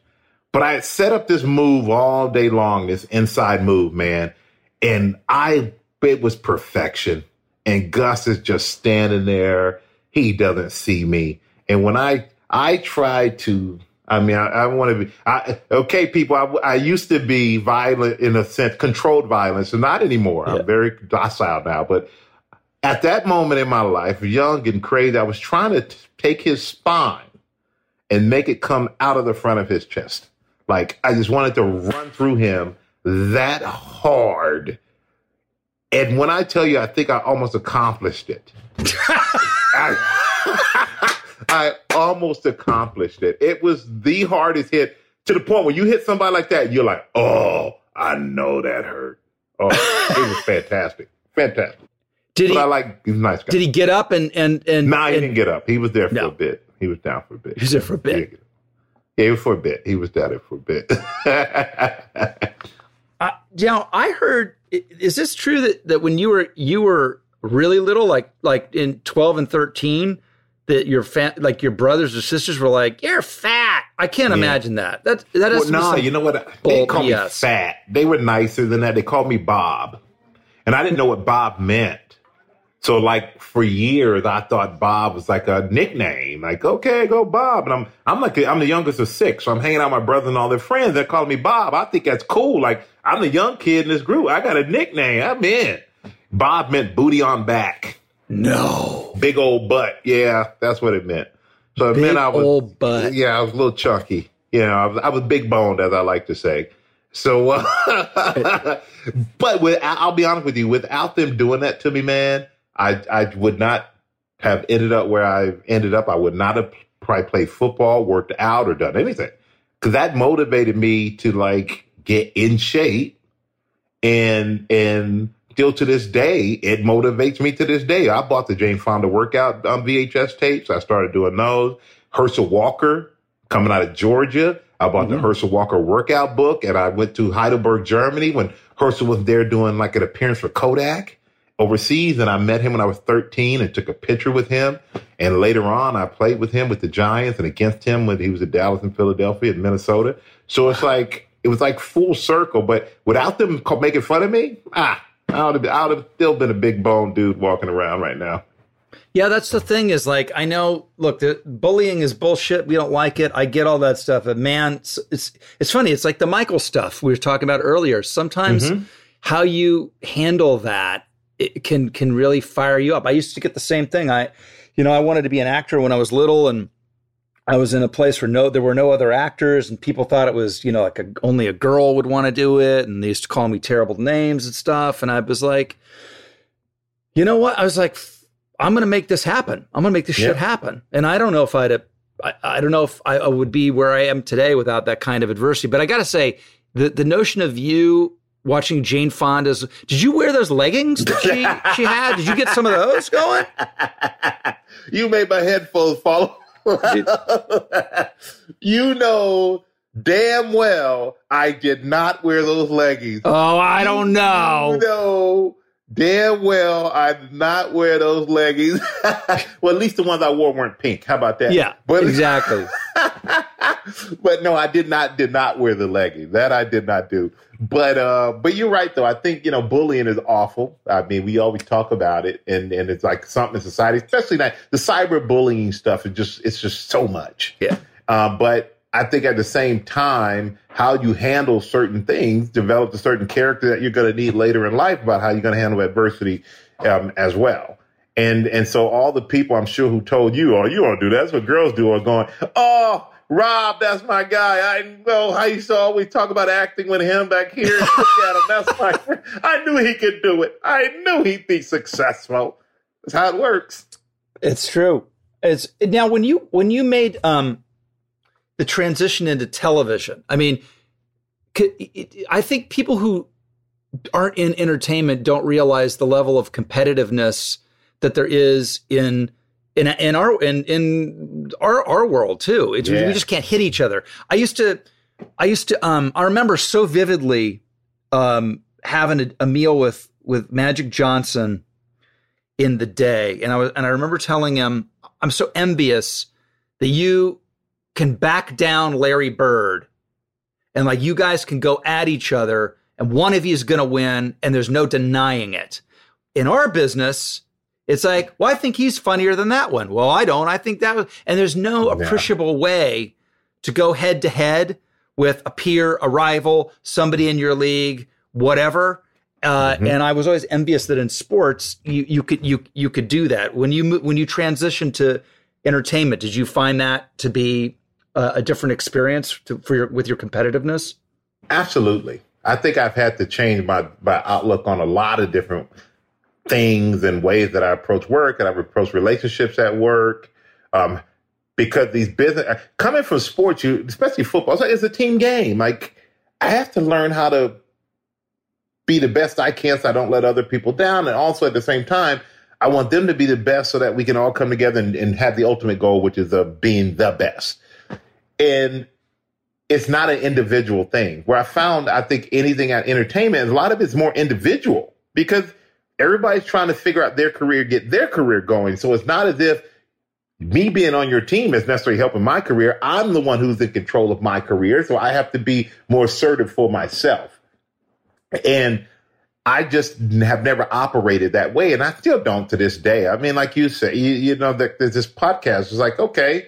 But I had set up this move all day long, this inside move, man. And I, it was perfection. And Gus is just standing there. He doesn't see me. And when I, I try to, I mean, I, I want to be, I, okay, people, I, I, used to be violent in a sense, controlled violence, and not anymore. Yeah. I'm very docile now. But at that moment in my life, young and crazy, I was trying to t- take his spine and make it come out of the front of his chest. Like I just wanted to run through him that hard. And when I tell you, I think I almost accomplished it. [LAUGHS] I, [LAUGHS] I almost accomplished it. It was the hardest hit to the point where you hit somebody like that, you're like, oh, I know that hurt. Oh, it was [LAUGHS] fantastic. Fantastic. Did but he? I like he's nice guy. Did he get up and and and? Nah, he and, didn't get up. He was there for no. a bit. He was down for a bit. He was there for a bit. Yeah, for a bit. He was down there for a bit. [LAUGHS] uh, know, I heard. Is this true that that when you were you were really little, like like in twelve and thirteen, that your fa- like your brothers or sisters were like, "You're fat." I can't yeah. imagine that. That that is well, no. You know what? They called me fat. They were nicer than that. They called me Bob, and I didn't know what Bob meant. So like for years, I thought Bob was like a nickname. Like, okay, go Bob. And I'm, I'm like, I'm the youngest of six. So I'm hanging out with my brother and all their friends. They're calling me Bob. I think that's cool. Like I'm the young kid in this group. I got a nickname. I'm in. Bob meant booty on back. No. Big old butt. Yeah, that's what it meant. So it big meant I was, old butt. Yeah, I was a little chunky. You know, I was, I was big boned, as I like to say. So, uh, [LAUGHS] but with, I'll be honest with you, without them doing that to me, man, I I would not have ended up where I ended up. I would not have probably played football, worked out, or done anything because that motivated me to like get in shape and and still to this day it motivates me to this day i bought the jane fonda workout on vhs tapes i started doing those herschel walker coming out of georgia i bought mm-hmm. the herschel walker workout book and i went to heidelberg germany when herschel was there doing like an appearance for kodak overseas and I met him when I was 13 and took a picture with him. And later on, I played with him with the Giants and against him when he was at Dallas and Philadelphia and Minnesota. So it's like, it was like full circle, but without them making fun of me, ah, I would have, I would have still been a big bone dude walking around right now. Yeah, that's the thing is like, I know, look, the bullying is bullshit. We don't like it. I get all that stuff. But man, it's, it's, it's funny. It's like the Michael stuff we were talking about earlier. Sometimes mm-hmm. how you handle that it can can really fire you up. I used to get the same thing. I, you know, I wanted to be an actor when I was little, and I was in a place where no, there were no other actors, and people thought it was, you know, like a, only a girl would want to do it, and they used to call me terrible names and stuff. And I was like, you know what? I was like, I'm going to make this happen. I'm going to make this shit happen. And I don't know if I'd have, I, I don't know if I, I would be where I am today without that kind of adversity. But I got to say, the the notion of you watching Jane Fonda's. Did you wear those leggings that she she had? Did you get some of those going? [LAUGHS] You made my head headphones fall. [LAUGHS] you know damn well I did not wear those leggings. Oh, I don't know. You know damn well I did not wear those leggings. [LAUGHS] well, at least the ones I wore weren't pink. How about that? Yeah, but exactly. [LAUGHS] but no, I did not did not wear the leggings. That I did not do. But uh, but you're right though. I think you know bullying is awful. I mean, we always talk about it, and and it's like something in society, especially that the cyber bullying stuff. Is just it's just so much. Yeah. Uh, but I think at the same time, how you handle certain things develops a certain character that you're going to need later in life about how you're going to handle adversity um, as well. And and so all the people I'm sure who told you, oh, you don't do that. That's what girls do, are going, oh, Rob, that's my guy. I know how you saw always talk about acting with him back here. Look at him. That's my. I knew he could do it. I knew he'd be successful. That's how it works. It's true. It's now when you when you made um the transition into television. I mean, I think people who aren't in entertainment don't realize the level of competitiveness that there is in in in our in in our our world too. It's, yeah. We just can't hit each other. I used to I used to um I remember so vividly um having a, a meal with with Magic Johnson in the day, and I was and I remember telling him I'm so envious that you can back down Larry Bird and like you guys can go at each other and one of you is going to win and there's no denying it. In our business, it's like, well, I think he's funnier than that one. Well, I don't. I think that was, and there's no appreciable yeah. way to go head to head with a peer, a rival, somebody in your league, whatever. Uh, mm-hmm. And I was always envious that in sports you you could you you could do that. When you when you transition to entertainment, did you find that to be a, a different experience to, for your with your competitiveness? Absolutely. I think I've had to change my my outlook on a lot of different things and ways that I approach work and I approach relationships at work. Um, because these business coming from sports, you especially football, it's a team game. Like I have to learn how to be the best I can so I don't let other people down. And also at the same time, I want them to be the best so that we can all come together and, and have the ultimate goal, which is of being the best. And it's not an individual thing. Where I found, I think anything at entertainment, a lot of it's more individual because everybody's trying to figure out their career, get their career going. So it's not as if me being on your team is necessarily helping my career. I'm the one who's in control of my career. So I have to be more assertive for myself. And I just have never operated that way. And I still don't to this day. I mean, like you say, you, you know, there's this podcast was like, okay,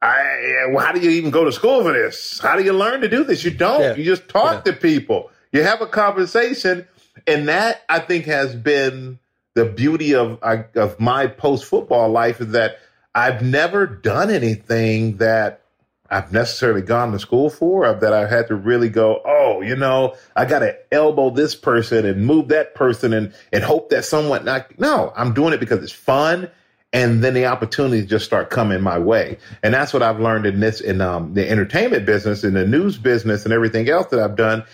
I, well, how do you even go to school for this? How do you learn to do this? You don't. Yeah. You just talk yeah. to people. You have a conversation, and that I think has been the beauty of of my post football life is that I've never done anything that I've necessarily gone to school for, that I've had to really go, oh, you know, I got to elbow this person and move that person and, and hope that someone not. No, I'm doing it because it's fun. And then the opportunities just start coming my way. And that's what I've learned in this, in um, the entertainment business, in the news business, and everything else that I've done.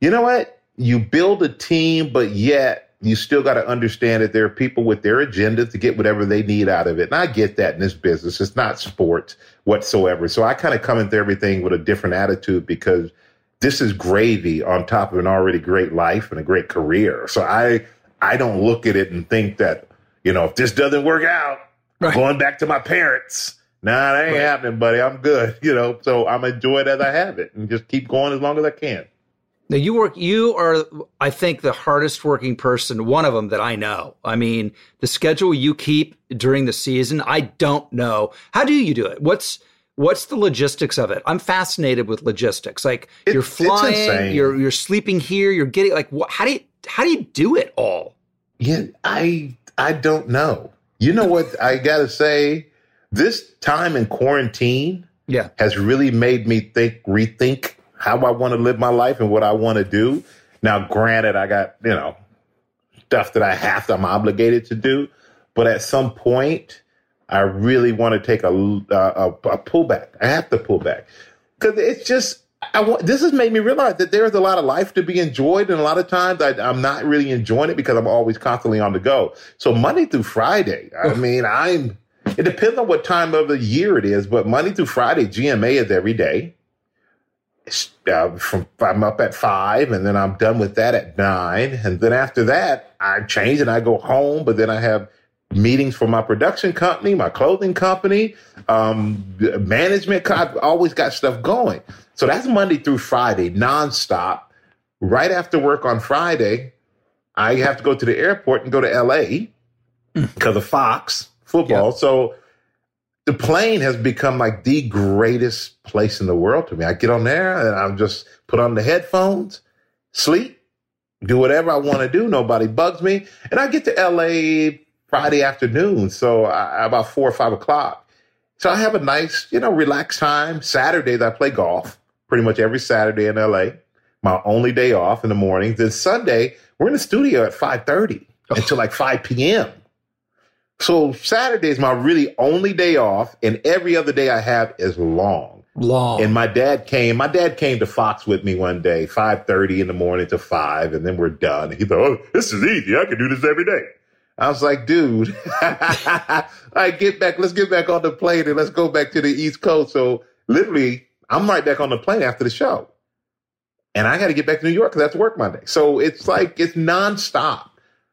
You know what? You build a team, but yet you still got to understand that there are people with their agendas to get whatever they need out of it. And I get that in this business. It's not sports whatsoever. So I kind of come into everything with a different attitude because this is gravy on top of an already great life and a great career. So I I don't look at it and think that, you know, if this doesn't work out, right. going back to my parents. Nah, that ain't right. happening, buddy. I'm good. You know, so I'm enjoy it as I have it and just keep going as long as I can. Now you work. You are, I think, the hardest working person. One of them that I know. I mean, the schedule you keep during the season. I don't know. How do you do it? What's What's the logistics of it? I'm fascinated with logistics. Like it, you're flying, you're you're sleeping here, you're getting like what? How do you how do you do it all? Yeah, I I don't know. You know what I got to say? This time in quarantine, yeah, has really made me think, rethink how I want to live my life and what I want to do. Now, granted, I got, you know, stuff that I have to, I'm obligated to do. But at some point, I really want to take a, a, a pullback. I have to pull back because it's just, I want, this has made me realize that there's a lot of life to be enjoyed. And a lot of times I, I'm not really enjoying it because I'm always constantly on the go. So Monday through Friday, I mean, I'm, it depends on what time of the year it is, but Monday through Friday, GMA is every day uh, from I'm up at five, and then I'm done with that at nine, and then after that I change and I go home. But then I have meetings for my production company, my clothing company, um, management. I've always got stuff going. So that's Monday through Friday, nonstop. Right after work on Friday, I have to go to the airport and go to LA because of Fox football. Yep. So the plane has become like the greatest place in the world to me. I get on there and I'm just put on the headphones, sleep, do whatever I want to do. Nobody bugs me. And I get to LA Friday afternoon. So I, about four or five o'clock. So I have a nice, you know, relaxed time. Saturdays I play golf pretty much every Saturday in LA. My only day off in the mornings. Then Sunday we're in the studio at five thirty oh. until like five p.m. So Saturday is my really only day off, and every other day I have is long. Long. And my dad came. My dad came to Fox with me one day, five thirty in the morning to five, and then we're done. He thought, "Oh, this is easy. I can do this every day." I was like, "Dude, [LAUGHS] I right, get back. Let's get back on the plane and let's go back to the East Coast." So literally, I'm right back on the plane after the show, and I got to get back to New York because I have to work Monday. So it's like it's nonstop.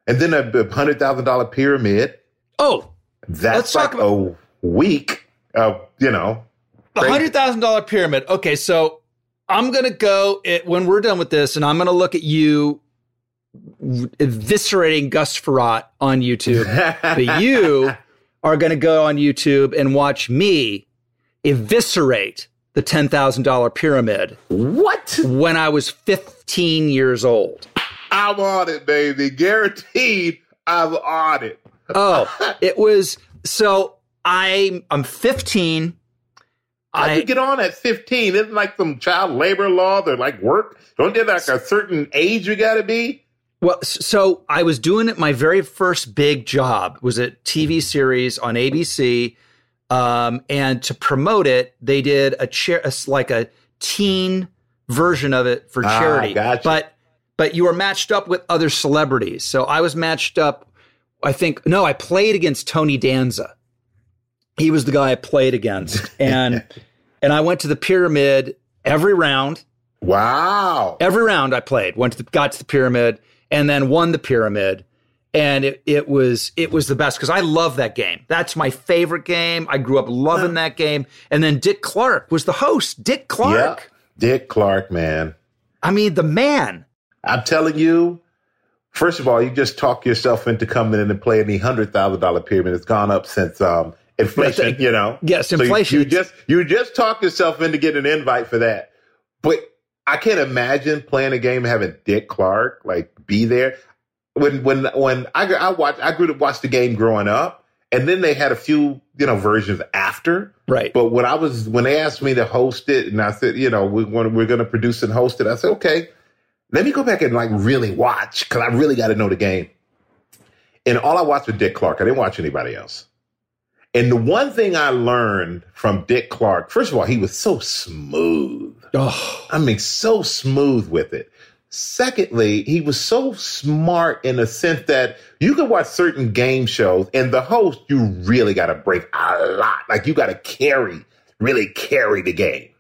And then a hundred thousand dollar pyramid. Oh, that's like about- a week of you know the hundred thousand dollar pyramid. Okay, so I'm gonna go it, when we're done with this, and I'm gonna look at you eviscerating Gus Frerotte on YouTube. [LAUGHS] but you are gonna go on YouTube and watch me eviscerate the ten thousand dollar pyramid. What? When I was 15 years old. I'm on it, baby. Guaranteed. I'm on it. Oh, it was so I I'm 15 how I, you get on at 15? Isn't like some child labor law They're like work? Don't you like a certain age you got to be? Well, so I was doing it. My very first big job was a TV series on ABC, um, and to promote it, they did a chair, like a teen version of it for ah, charity. Ah, gotcha. But but you were matched up with other celebrities. So I was matched up. I think no, I played against Tony Danza he was the guy I played against. And [LAUGHS] and I went to the pyramid every round. Wow. Every round I played, went to the, got to the pyramid and then won the pyramid. And it, it was it was the best because I love that game. That's my favorite game. I grew up loving that game. And then Dick Clark was the host. Dick Clark. Yeah. Dick Clark, man. I mean, the man. I'm telling you, first of all, you just talk yourself into coming in and playing the hundred thousand dollar pyramid. It's gone up since um, inflation, you know. Yes, inflation. You, you, just you just talk yourself into getting an invite for that. But I can't imagine playing a game having Dick Clark like be there. When when when I I watched I grew to watch the game growing up, and then they had a few you know versions after. Right. But when I was when they asked me to host it, and I said, you know, we're we're going to produce and host it, I said, okay, let me go back and like really watch because I really got to know the game. And all I watched was Dick Clark. I didn't watch anybody else. And the one thing I learned from Dick Clark, first of all, he was so smooth. Oh. I mean, so smooth with it. Secondly, he was so smart in a sense that you could watch certain game shows and the host, you really got to break a lot. Like you got to carry, really carry the game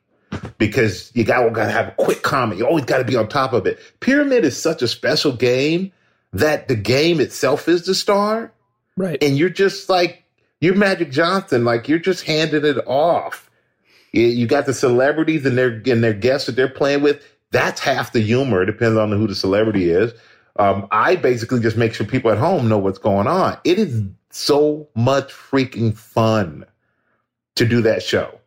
because you got to have a quick comment. You always got to be on top of it. Pyramid is such a special game that the game itself is the star. Right. And you're just like you're Magic Johnson. Like you're just handing it off. You got the celebrities and their and their guests that they're playing with. That's half the humor. It depends on who the celebrity is. Um, I basically just make sure people at home know what's going on. It is so much freaking fun to do that show.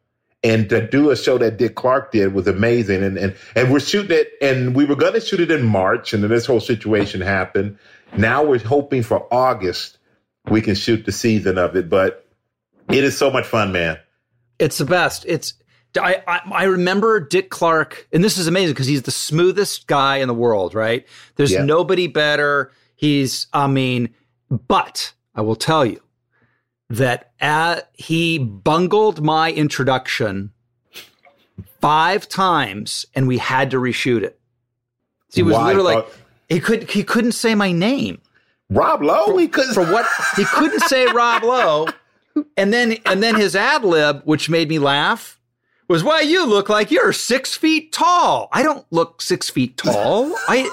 And to do a show that Dick Clark did was amazing. And and and we're shooting it, and we were gonna shoot it in March, and then this whole situation happened. Now we're hoping for August we can shoot the season of it. But it is so much fun, man. It's the best. It's I, I, I remember Dick Clark, and this is amazing because he's the smoothest guy in the world, right? There's yeah. nobody better. He's, I mean, but I will tell you that at, he bungled my introduction five times, and we had to reshoot it. So he was Why? literally like, he could he couldn't say my name. Rob Lowe? For, he couldn't. for what he couldn't say Rob Lowe, and then and then his ad lib, which made me laugh, was why you look like you're six feet tall. I don't look six feet tall. I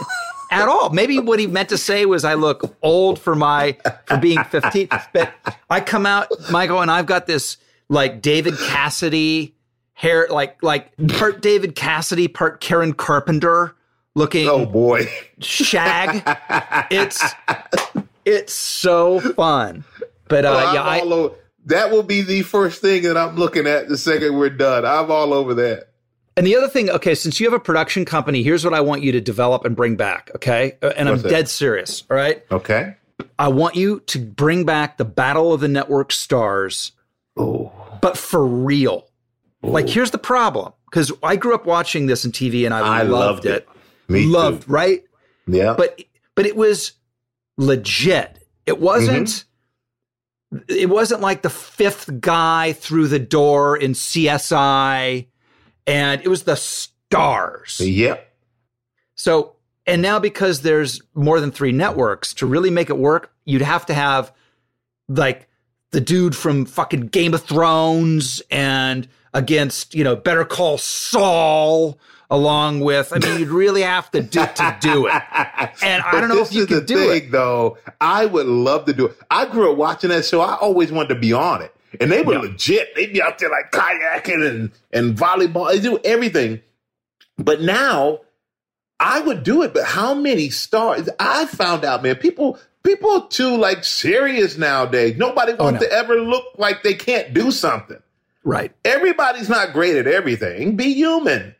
at all. Maybe what he meant to say was I look old for my for being 15. But I come out, Michael, and I've got this like David Cassidy hair, like like part David Cassidy, part Karen Carpenter looking oh boy. shag. It's it's so fun. But uh well, yeah I, over, that will be the first thing that i'm looking at the second we're done. I'm all over that and the other thing okay since you have a production company here's what i want you to develop and bring back okay uh, and What's i'm dead serious all right okay I want you to bring back the Battle of the Network Stars, Oh, but for real. Like, here's the problem because I grew up watching this on TV and I, I loved, loved it. it. Me loved, too. right? Yeah. But but it was legit. It wasn't. It wasn't like the fifth guy through the door in CSI, and it was the stars. yep. So, and now because there's more than three networks, to really make it work, you'd have to have like the dude from fucking Game of Thrones and against, you know, Better Call Saul, along with, I mean, you'd really have to do to do it. [LAUGHS] And I don't know if you could do thing, it. though. I would love to do it. I grew up watching that show. I always wanted to be on it, and they were Yeah. legit. They'd be out there like kayaking and and volleyball. They do everything. But now, I would do it. But how many stars? I found out, man. People people are too like serious nowadays. Nobody oh, wants no. to ever look like they can't do something Right. everybody's not great at everything. Be human.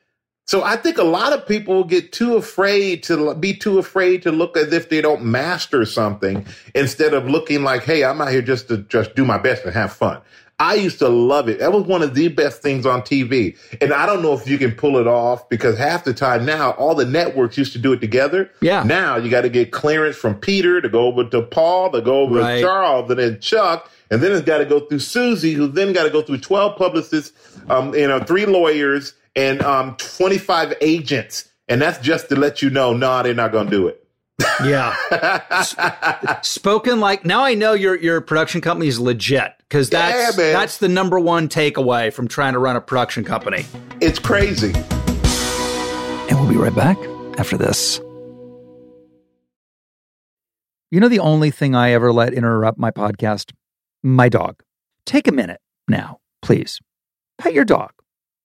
So I think a lot of people get too afraid to be too afraid to look as if they don't master something instead of looking like, hey, I'm out here just to just do my best and have fun. I used to love it. That was one of the best things on TV. And I don't know if you can pull it off because half the time now, all the networks used to do it together. Yeah. Now you got to get clearance from Peter to go over to Paul, to go over Right. to Charles, and then Chuck. And then it's got to go through Susie, who then got to go through 12 publicists, um, you know, three lawyers and um, 25 agents. And that's just to let you know, no, they're not going to do it. Yeah. [LAUGHS] Spoken like now I know your your production company is legit because that's Yeah, that's the number one takeaway from trying to run a production company. it's crazy. And we'll be right back after this. You know, the only thing I ever let interrupt my podcast? My dog. Take a minute now, please. Pet your dog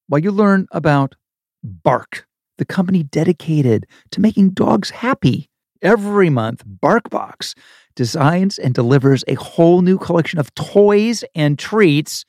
while you learn about Bark, the company dedicated to making dogs happy. Every month, BarkBox designs and delivers a whole new collection of toys and treats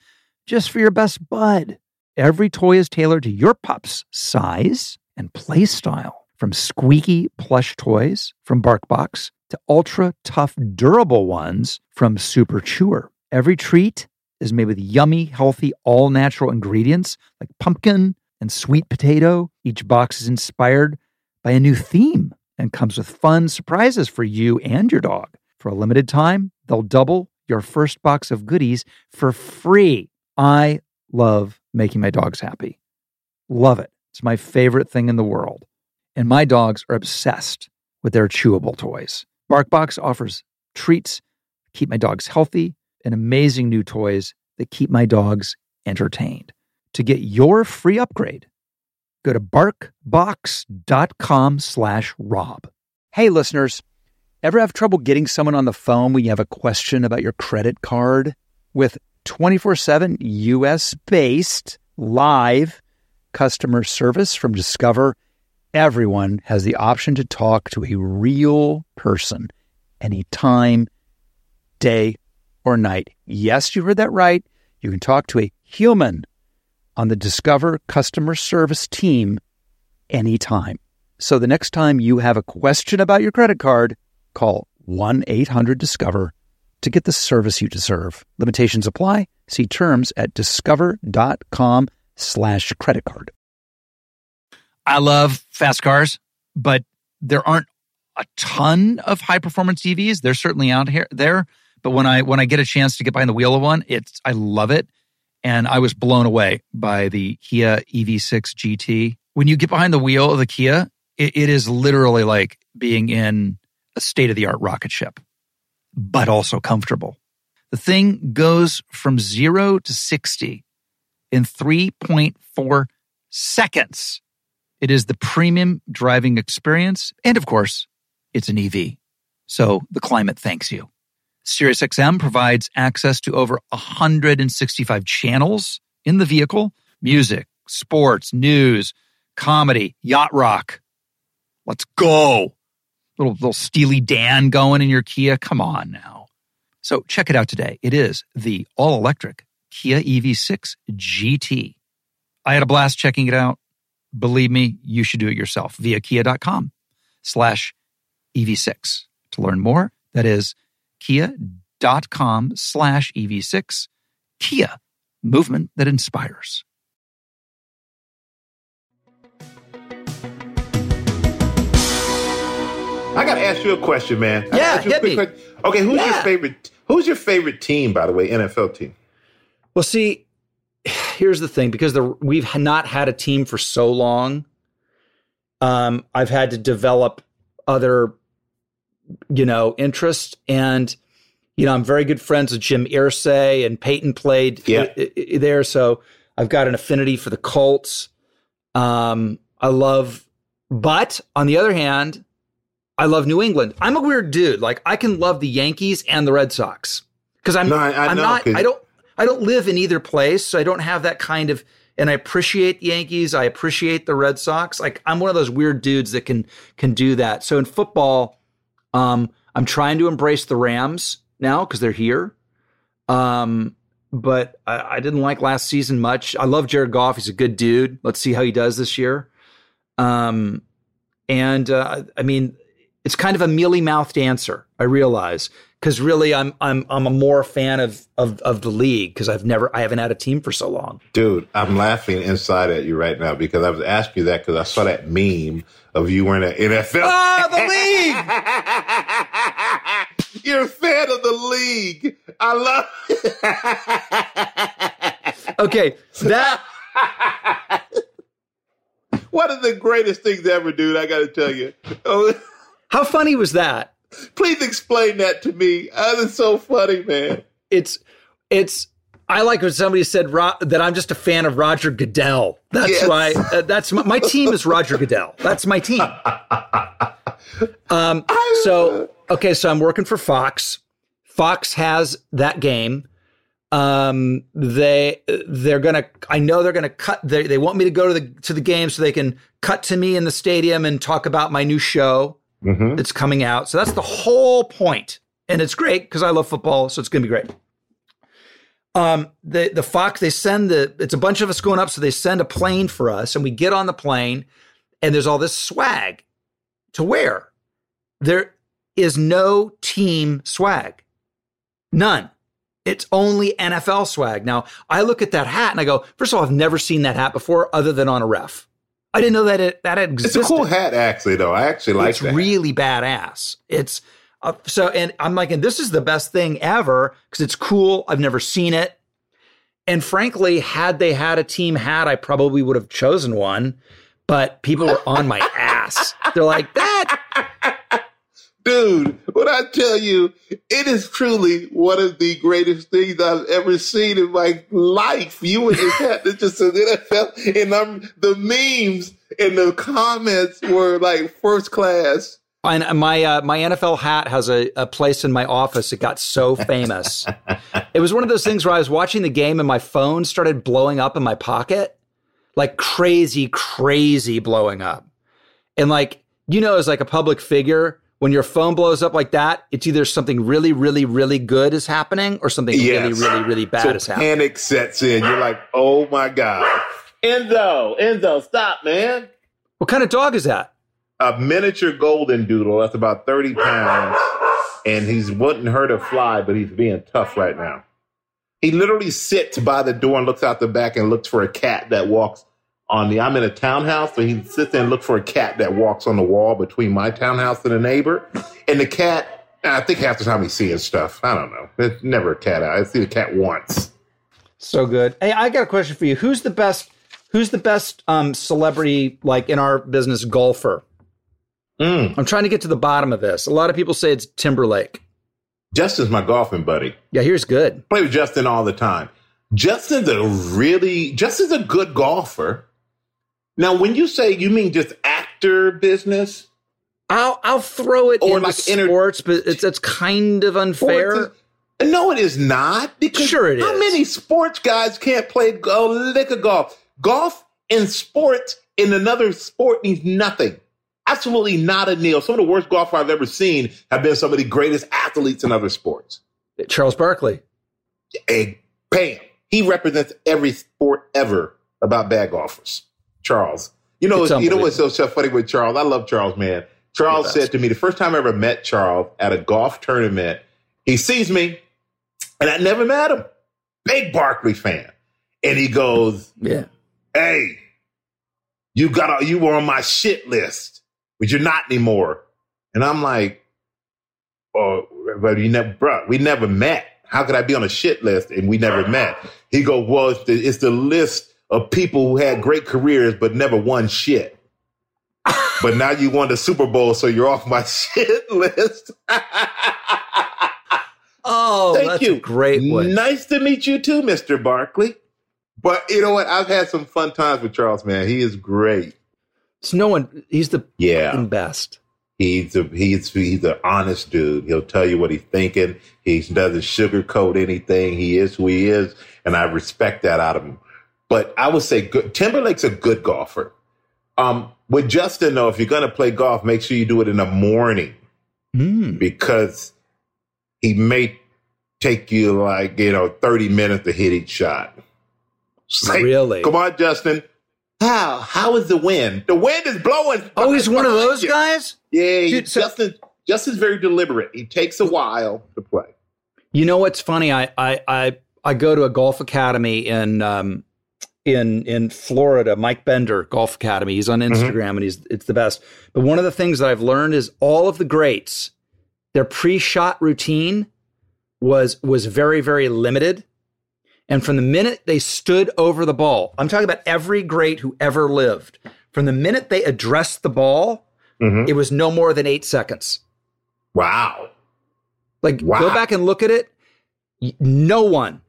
just for your best bud. Every toy is tailored to your pup's size and play style. From squeaky plush toys from BarkBox to ultra tough, durable ones from Super Chewer. Every treat is made with yummy, healthy, all natural ingredients like pumpkin and sweet potato. Each box is inspired by a new theme and comes with fun surprises for you and your dog. For a limited time, they'll double your first box of goodies for free. I love making my dogs happy. Love it. It's my favorite thing in the world. And my dogs are obsessed with their chewable toys. BarkBox offers treats, keep my dogs healthy, and amazing new toys that keep my dogs entertained. To get your free upgrade, go to barkbox.com slash rob. Hey, listeners, ever have trouble getting someone on the phone when you have a question about your credit card? With 24 7 US based live customer service from Discover, everyone has the option to talk to a real person anytime, day, or night. Yes, you heard that right. You can talk to a human on the Discover customer service team anytime. So the next time you have a question about your credit card, call 1 800 Discover to get the service you deserve. Limitations apply. See terms at discover.com slash credit card. I love fast cars, but there aren't a ton of high performance EVs. They're certainly out here there, but when I when I get a chance to get behind the wheel of one, it's I love it. And I was blown away by the Kia EV6 GT. When you get behind the wheel of the Kia, it, it is literally like being in a state of the art rocket ship, but also comfortable. The thing goes from zero to 60 in 3.4 seconds. It is the premium driving experience. And of course, it's an EV. So the climate thanks you. SiriusXM provides access to over 165 channels in the vehicle music, sports, news, comedy, yacht rock. Let's go. Little, little Steely Dan going in your Kia. Come on now. So check it out today. It is the all electric Kia EV6 GT. I had a blast checking it out. Believe me, you should do it yourself via kia.com slash EV6. To learn more, that is kia.com slash EV6. Kia, movement that inspires. I got to ask you a question, man. Yeah, ask you a hit quick me. question. Okay, who's your favorite? Who's your favorite team, by the way, NFL team? Well, see, here's the thing because the, we've not had a team for so long, um, I've had to develop other, you know, interest. And, you know, I'm very good friends with Jim Irsay and Peyton played Yeah. i- i- there. So I've got an affinity for the Colts. Um, I love, but on the other hand, I love New England. I'm a weird dude. Like I can love the Yankees and the Red Sox because I'm No, I- am not I don't I don't live in either place, so I don't have that kind of and I appreciate the Yankees, I appreciate the Red Sox. Like I'm one of those weird dudes that can can do that. So in football, um, I'm trying to embrace the Rams now because they're here. Um, but I, I didn't like last season much. I love Jared Goff; he's a good dude. Let's see how he does this year. Um, and uh, I mean, it's kind of a mealy mouthed answer. I realize because really, I'm I'm I'm a more fan of of of the league because I've never I haven't had a team for so long. Dude, I'm laughing inside at you right now because I was asking you that because I saw that meme of you wearing an NFL. Ah, the [LAUGHS] league. You're a fan of the league. I love. [LAUGHS] Okay, that One of the greatest things ever, dude. I got to tell you. Oh, how funny was that? Please explain that to me. That is so funny, man. It's it's. I like when somebody said Ro- that I'm just a fan of Roger Goodell. That's Yes. why. Uh, that's my, my team is Roger Goodell. That's my team. [LAUGHS] Um. So okay. So I'm working for Fox. Fox has that game. Um. They they're gonna. I know they're gonna cut. They they want me to go to the to the game so they can cut to me in the stadium and talk about my new show Mm-hmm. coming out. So that's the whole point. And it's great because I love football, so it's going to be great. Um, the the Fox they send the it's a bunch of us going up, so they send a plane for us, and we get on the plane, and there's all this swag to wear. There is no team swag, none. It's only NFL swag. Now I look at that hat and I go, first of all, I've never seen that hat before, other than on a ref. I didn't know that it that had It's a cool hat, actually. Though I actually like it. it's that. really badass. It's uh, so, and I'm like, and this is the best thing ever because it's cool. I've never seen it, and frankly, had they had a team hat, I probably would have chosen one. But people were on my ass. They're like that. Dude, when I tell you, it is truly one of the greatest things I've ever seen in my life. You and this hat, it's just an NFL, and I'm, the memes and the comments were like first class. And my uh, my NFL hat has a, a place in my office. It got so famous. it was one of those things where I was watching the game and my phone started blowing up in my pocket, like crazy, crazy blowing up. And like you know, as like a public figure, when your phone blows up like that, it's either something really, really, really good is happening or something really, Yes. really, really bad so is happening. panic sets in. You're like, oh my God. Enzo, Enzo, stop, man. What kind of dog is that? A miniature golden doodle that's about 30 pounds, and he's wanting her to fly, but he's being tough right now. He literally sits by the door and looks out the back and looks for a cat that walks on the. I'm in a townhouse, so he sits there and looks for a cat that walks on the wall between my townhouse and a neighbor. And the cat, I think half the time he's seeing stuff. I don't know. It's never a cat. I see the cat once. So good. Hey, I got a question for you. Who's the best? Who's the best um, celebrity, like in our business, golfer? Mm. I'm trying to get to the bottom of this. A lot of people say it's Timberlake. Justin's my golfing buddy. Yeah, here's good. play with Justin all the time. Justin's a really Justin's a good golfer. Now, when you say you mean just actor business, I'll I'll throw it Or like inter- sports, but it's it's kind of unfair. no, it is not. Because Sure it how is. many sports guys can't play go lick of golf? Golf and sports in another sport means nothing. Absolutely not a nail. Some of the worst golfers I've ever seen have been some of the greatest athletes in other sports. Charles Barkley. a bam. He represents every sport ever about bad golfers. Charles. You know, you know what's so, so funny with Charles? I love Charles, man. Charles said to me the first time I ever met Charles at a golf tournament he sees me, and I never met him. Big Barkley fan, and he goes, Yeah. "Hey, you got a, you were on my shit list, but you're not anymore." And I'm like, "Oh, but you never, bro, we never met. How could I be on a shit list and we never met?" He goes, "Well, it's the, it's the list of people who had great careers but never won shit." but now you won the Super Bowl, so you're off my [LAUGHS] shit list. [LAUGHS] Oh, Thank that's you. a great one. Nice to meet you too, Mr. Barkley. But you know what? I've had some fun times with Charles, man. He is great. It's no one. He's the Yeah. fucking best. He's a he's he's an honest dude. He'll tell you what he's thinking. He doesn't sugarcoat anything. He is who he is, and I respect that out of him. But I would say good, Timberlake's a good golfer. Um, with Justin, though, if you're going to play golf, make sure you do it in the morning Mm. because he may take you like you know 30 minutes to hit each shot. Like, Really? Come on, Justin. How? How is the wind? The wind is blowing. Oh, he's one of those you. guys. Yeah, he- Dude, so- Justin. Justin's very deliberate. He takes a while to play. You know what's funny? I I I, I go to a golf academy in um in in Florida, Mike Bender Golf Academy. He's on Instagram and he's it's the best. But one of the things that I've learned is all of the greats, their pre-shot routine was was very very limited. And from the minute they stood over the ball, I'm talking about every great who ever lived. From the minute they addressed the ball, Mhm. it was no more than 8 seconds. Wow. Like Wow. go back and look at it. No one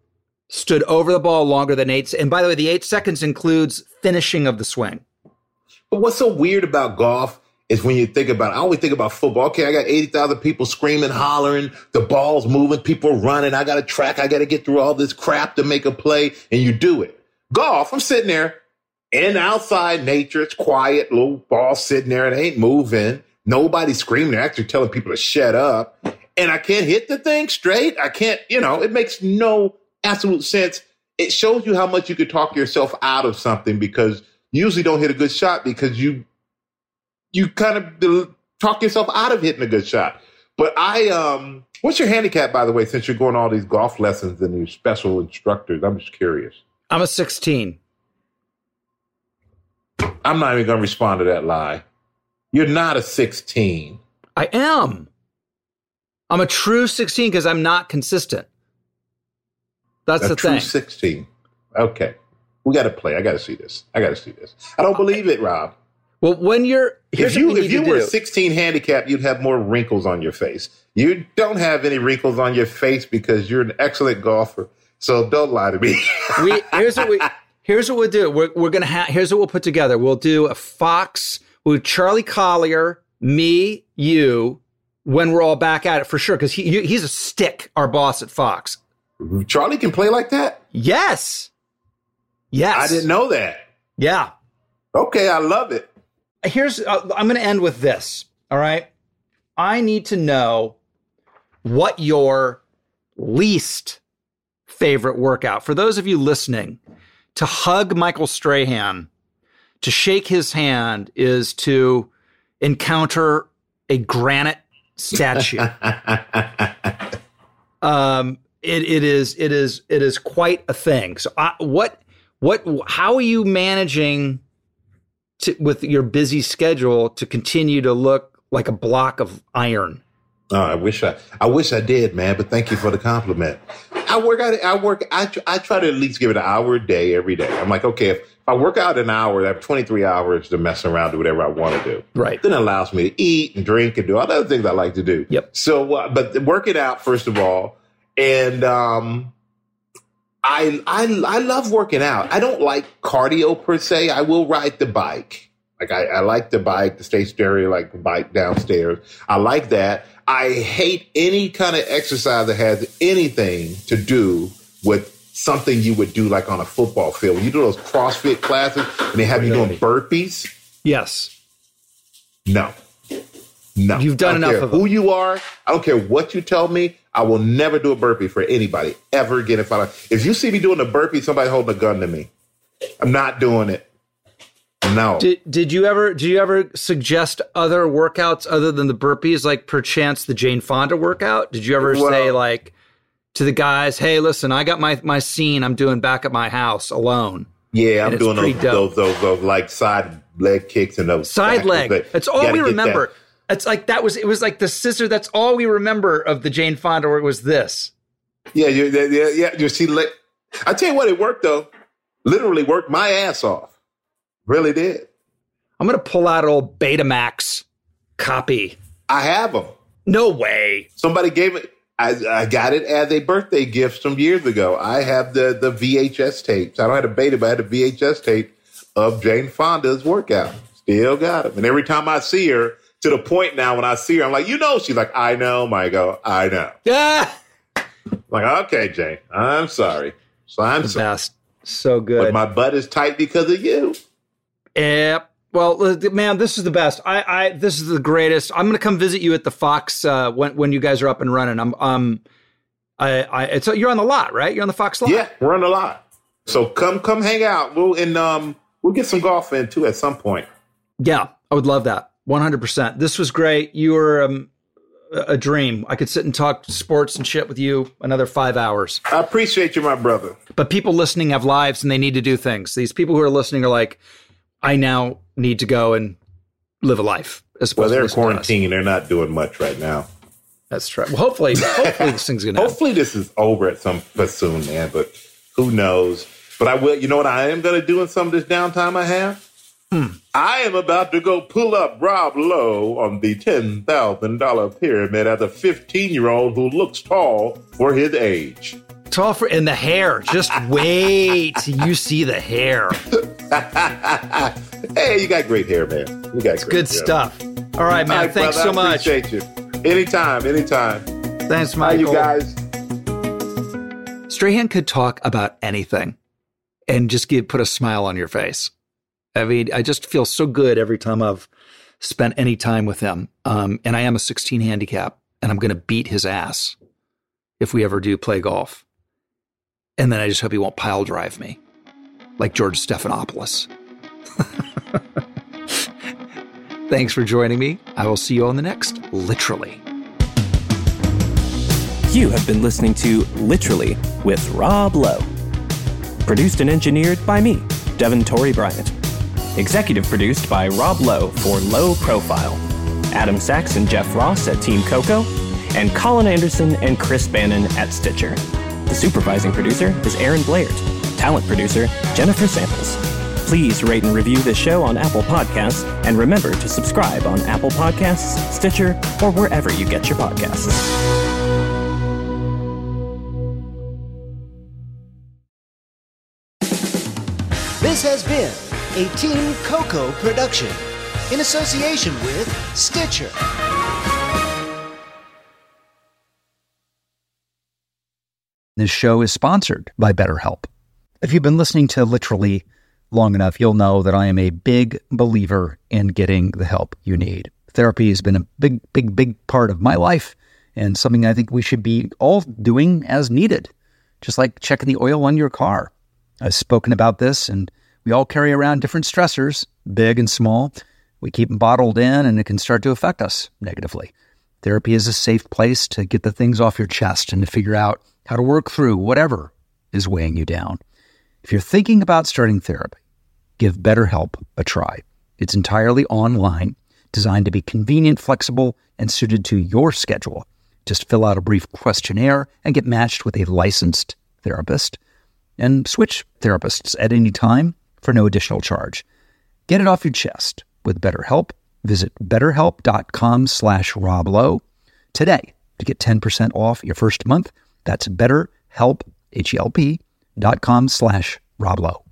stood over the ball longer than eight. And by the way, the eight seconds includes finishing of the swing. But what's so weird about golf is when you think about it, I always think about football. Okay, I got 80,000 people screaming, hollering, the ball's moving, people running. I got a track. I got to get through all this crap to make a play, and you do it. Golf, I'm sitting there in outside nature. It's quiet, little ball sitting there. It ain't moving. Nobody's screaming. They're actually telling people to shut up. And I can't hit the thing straight. I can't, you know, it makes no absolute sense. It shows you how much you could talk yourself out of something because you usually don't hit a good shot because you you kind of talk yourself out of hitting a good shot. But I, um, what's your handicap, by the way, since you're going all these golf lessons and these special instructors? I'm just curious. I'm a 16. I'm not even going to respond to that lie. You're not a 16. I am. I'm a true 16 because I'm not consistent. That's a the true thing. 16. Okay. We got to play. I got to see this. I got to see this. I don't believe it, Rob. well, when you're here's if you if you were do. 16 handicap, you'd have more wrinkles on your face. You don't have any wrinkles on your face because you're an excellent golfer. So don't lie to me. [LAUGHS] we here's what we here's what we'll do. We're we're gonna have here's what we'll put together. We'll do a Fox with Charlie Collier, me, you, when we're all back at it for sure. Because he he's a stick, our boss at Fox. Charlie can play like that? Yes, yes, I didn't know that. Yeah. Okay, I love it. Here's uh, I'm gonna end with this. All right, I need to know what your least favorite workout for those of you listening to hug Michael Strahan, to shake his hand is to encounter a granite statue. [LAUGHS] um, it, it is it is it is quite a thing. So, I, what what how are you managing to, with your busy schedule to continue to look like a block of iron? Oh, I wish I, I wish I did, man. But thank you for the compliment. I work out. I work. I, tr- I try to at least give it an hour a day every day. I'm like, okay, if I work out an hour, I have 23 hours to mess around, do whatever I want to do. Right. Then it allows me to eat and drink and do all the other things I like to do. Yep. So, uh, but working out first of all, and um, I I I love working out. I don't like cardio per se. I will ride the bike. Like I, I like the bike, the stationary, like the bike downstairs. I like that. I hate any kind of exercise that has anything to do with something you would do like on a football field. When you do those CrossFit classes and they have you doing burpees, Yes. no. No. You've done I don't enough care of who them. you are. I don't care what you tell me. I will never do a burpee for anybody ever again. If I if you see me doing a burpee, somebody holding a gun to me. I'm not doing it. No. Did did you ever do you ever suggest other workouts other than the burpees, like perchance the Jane Fonda workout? Did you ever Well- say like to the guys, "Hey, listen, I got my my scene. I'm doing back at my house alone." Yeah, I'm doing those, those those those like side leg kicks and those Side leg. that- That's all we remember. that. It's like that was it was like the scissor. That's all we remember of the Jane Fonda. Where it was this. Yeah, you, yeah, yeah, yeah. You see, I tell you what, it worked though. Literally worked my ass off. Really did. I'm gonna pull out an old Betamax copy. I have them. No way. Somebody gave it. I, I got it as a birthday gift some years ago. I have the the VHS tapes. I don't have a beta, but I had a VHS tape of Jane Fonda's workout. Still got them. And every time I see her, to the point now when I see her, I'm like, you know, she's like, I know, Michael, I know. Yeah. [LAUGHS] Like, okay, Jane, I'm sorry. So I'm the sorry. best. So good. But my butt is tight because of you. Yep. Well, uh, man, this is the best. I, I, this is the greatest. I'm gonna come visit you at the Fox uh, when when you guys are up and running. I'm, um, I, I, it's you're on the lot, right? You're on the Fox lot. Yeah, we're on the lot. So come come hang out. We'll and um we'll get some golf in too at some point. Yeah, I would love that. 100. percent This was great. You were um, a dream. I could sit and talk sports and shit with you another five hours. I appreciate you, my brother. But people listening have lives and they need to do things. These people who are listening are like, I now need to go and live a life. As Well, they're listen to us. quarantining. They're not doing much right now. That's true. Well, hopefully, hopefully this thing's gonna. happen. Hopefully this is over at some but soon, man. But who knows? But I will. You know what I am going to do in some of this downtime I have? Hmm. I am about to go pull up Rob Lowe on the ten thousand dollar pyramid as a fifteen year old who looks tall for his age. Tall for and the hair. Just wait till you see the hair. [LAUGHS] hey, you got great hair, man. You got great Good hair. stuff. All right, man. Right, Thanks brother, so I much. Appreciate you. Anytime, anytime. Thanks, Bye, Michael. you guys. Strahan could talk about anything and just give put a smile on your face. I mean, I just feel so good every time I've spent any time with him. Um, and I am a 16 handicap, and I'm going to beat his ass if we ever do play golf. And then I just hope he won't pile drive me like George Stephanopoulos. [LAUGHS] Thanks for joining me. I will see you on the next Literally. You have been listening to Literally with Rob Lowe. Produced and engineered by me, Devin Torrey Bryant. Executive produced by Rob Lowe for Low Profile. Adam Sachs and Jeff Ross at Team Coco. And Colin Anderson and Chris Bannon at Stitcher. The supervising producer is Aaron Blair. Talent producer, Jennifer Samples. Please rate and review this show on Apple Podcasts, and remember to subscribe on Apple Podcasts, Stitcher, or wherever you get your podcasts. This has been a Team Coco production in association with Stitcher. This show is sponsored by BetterHelp. If you've been listening to literally long enough, you'll know that I am a big believer in getting the help you need. Therapy has been a big, big, big part of my life and something I think we should be all doing as needed, just like checking the oil on your car. I've spoken about this, and we all carry around different stressors, big and small. We keep them bottled in, and it can start to affect us negatively. Therapy is a safe place to get the things off your chest and to figure out how to work through whatever is weighing you down. If you're thinking about starting therapy, give BetterHelp a try. It's entirely online, designed to be convenient, flexible, and suited to your schedule. Just fill out a brief questionnaire and get matched with a licensed therapist and switch therapists at any time for no additional charge. Get it off your chest with BetterHelp. Visit betterhelp.com slash roblow today to get 10% off your first month. That's betterhelp, H-E-L-P dot com slash roblow.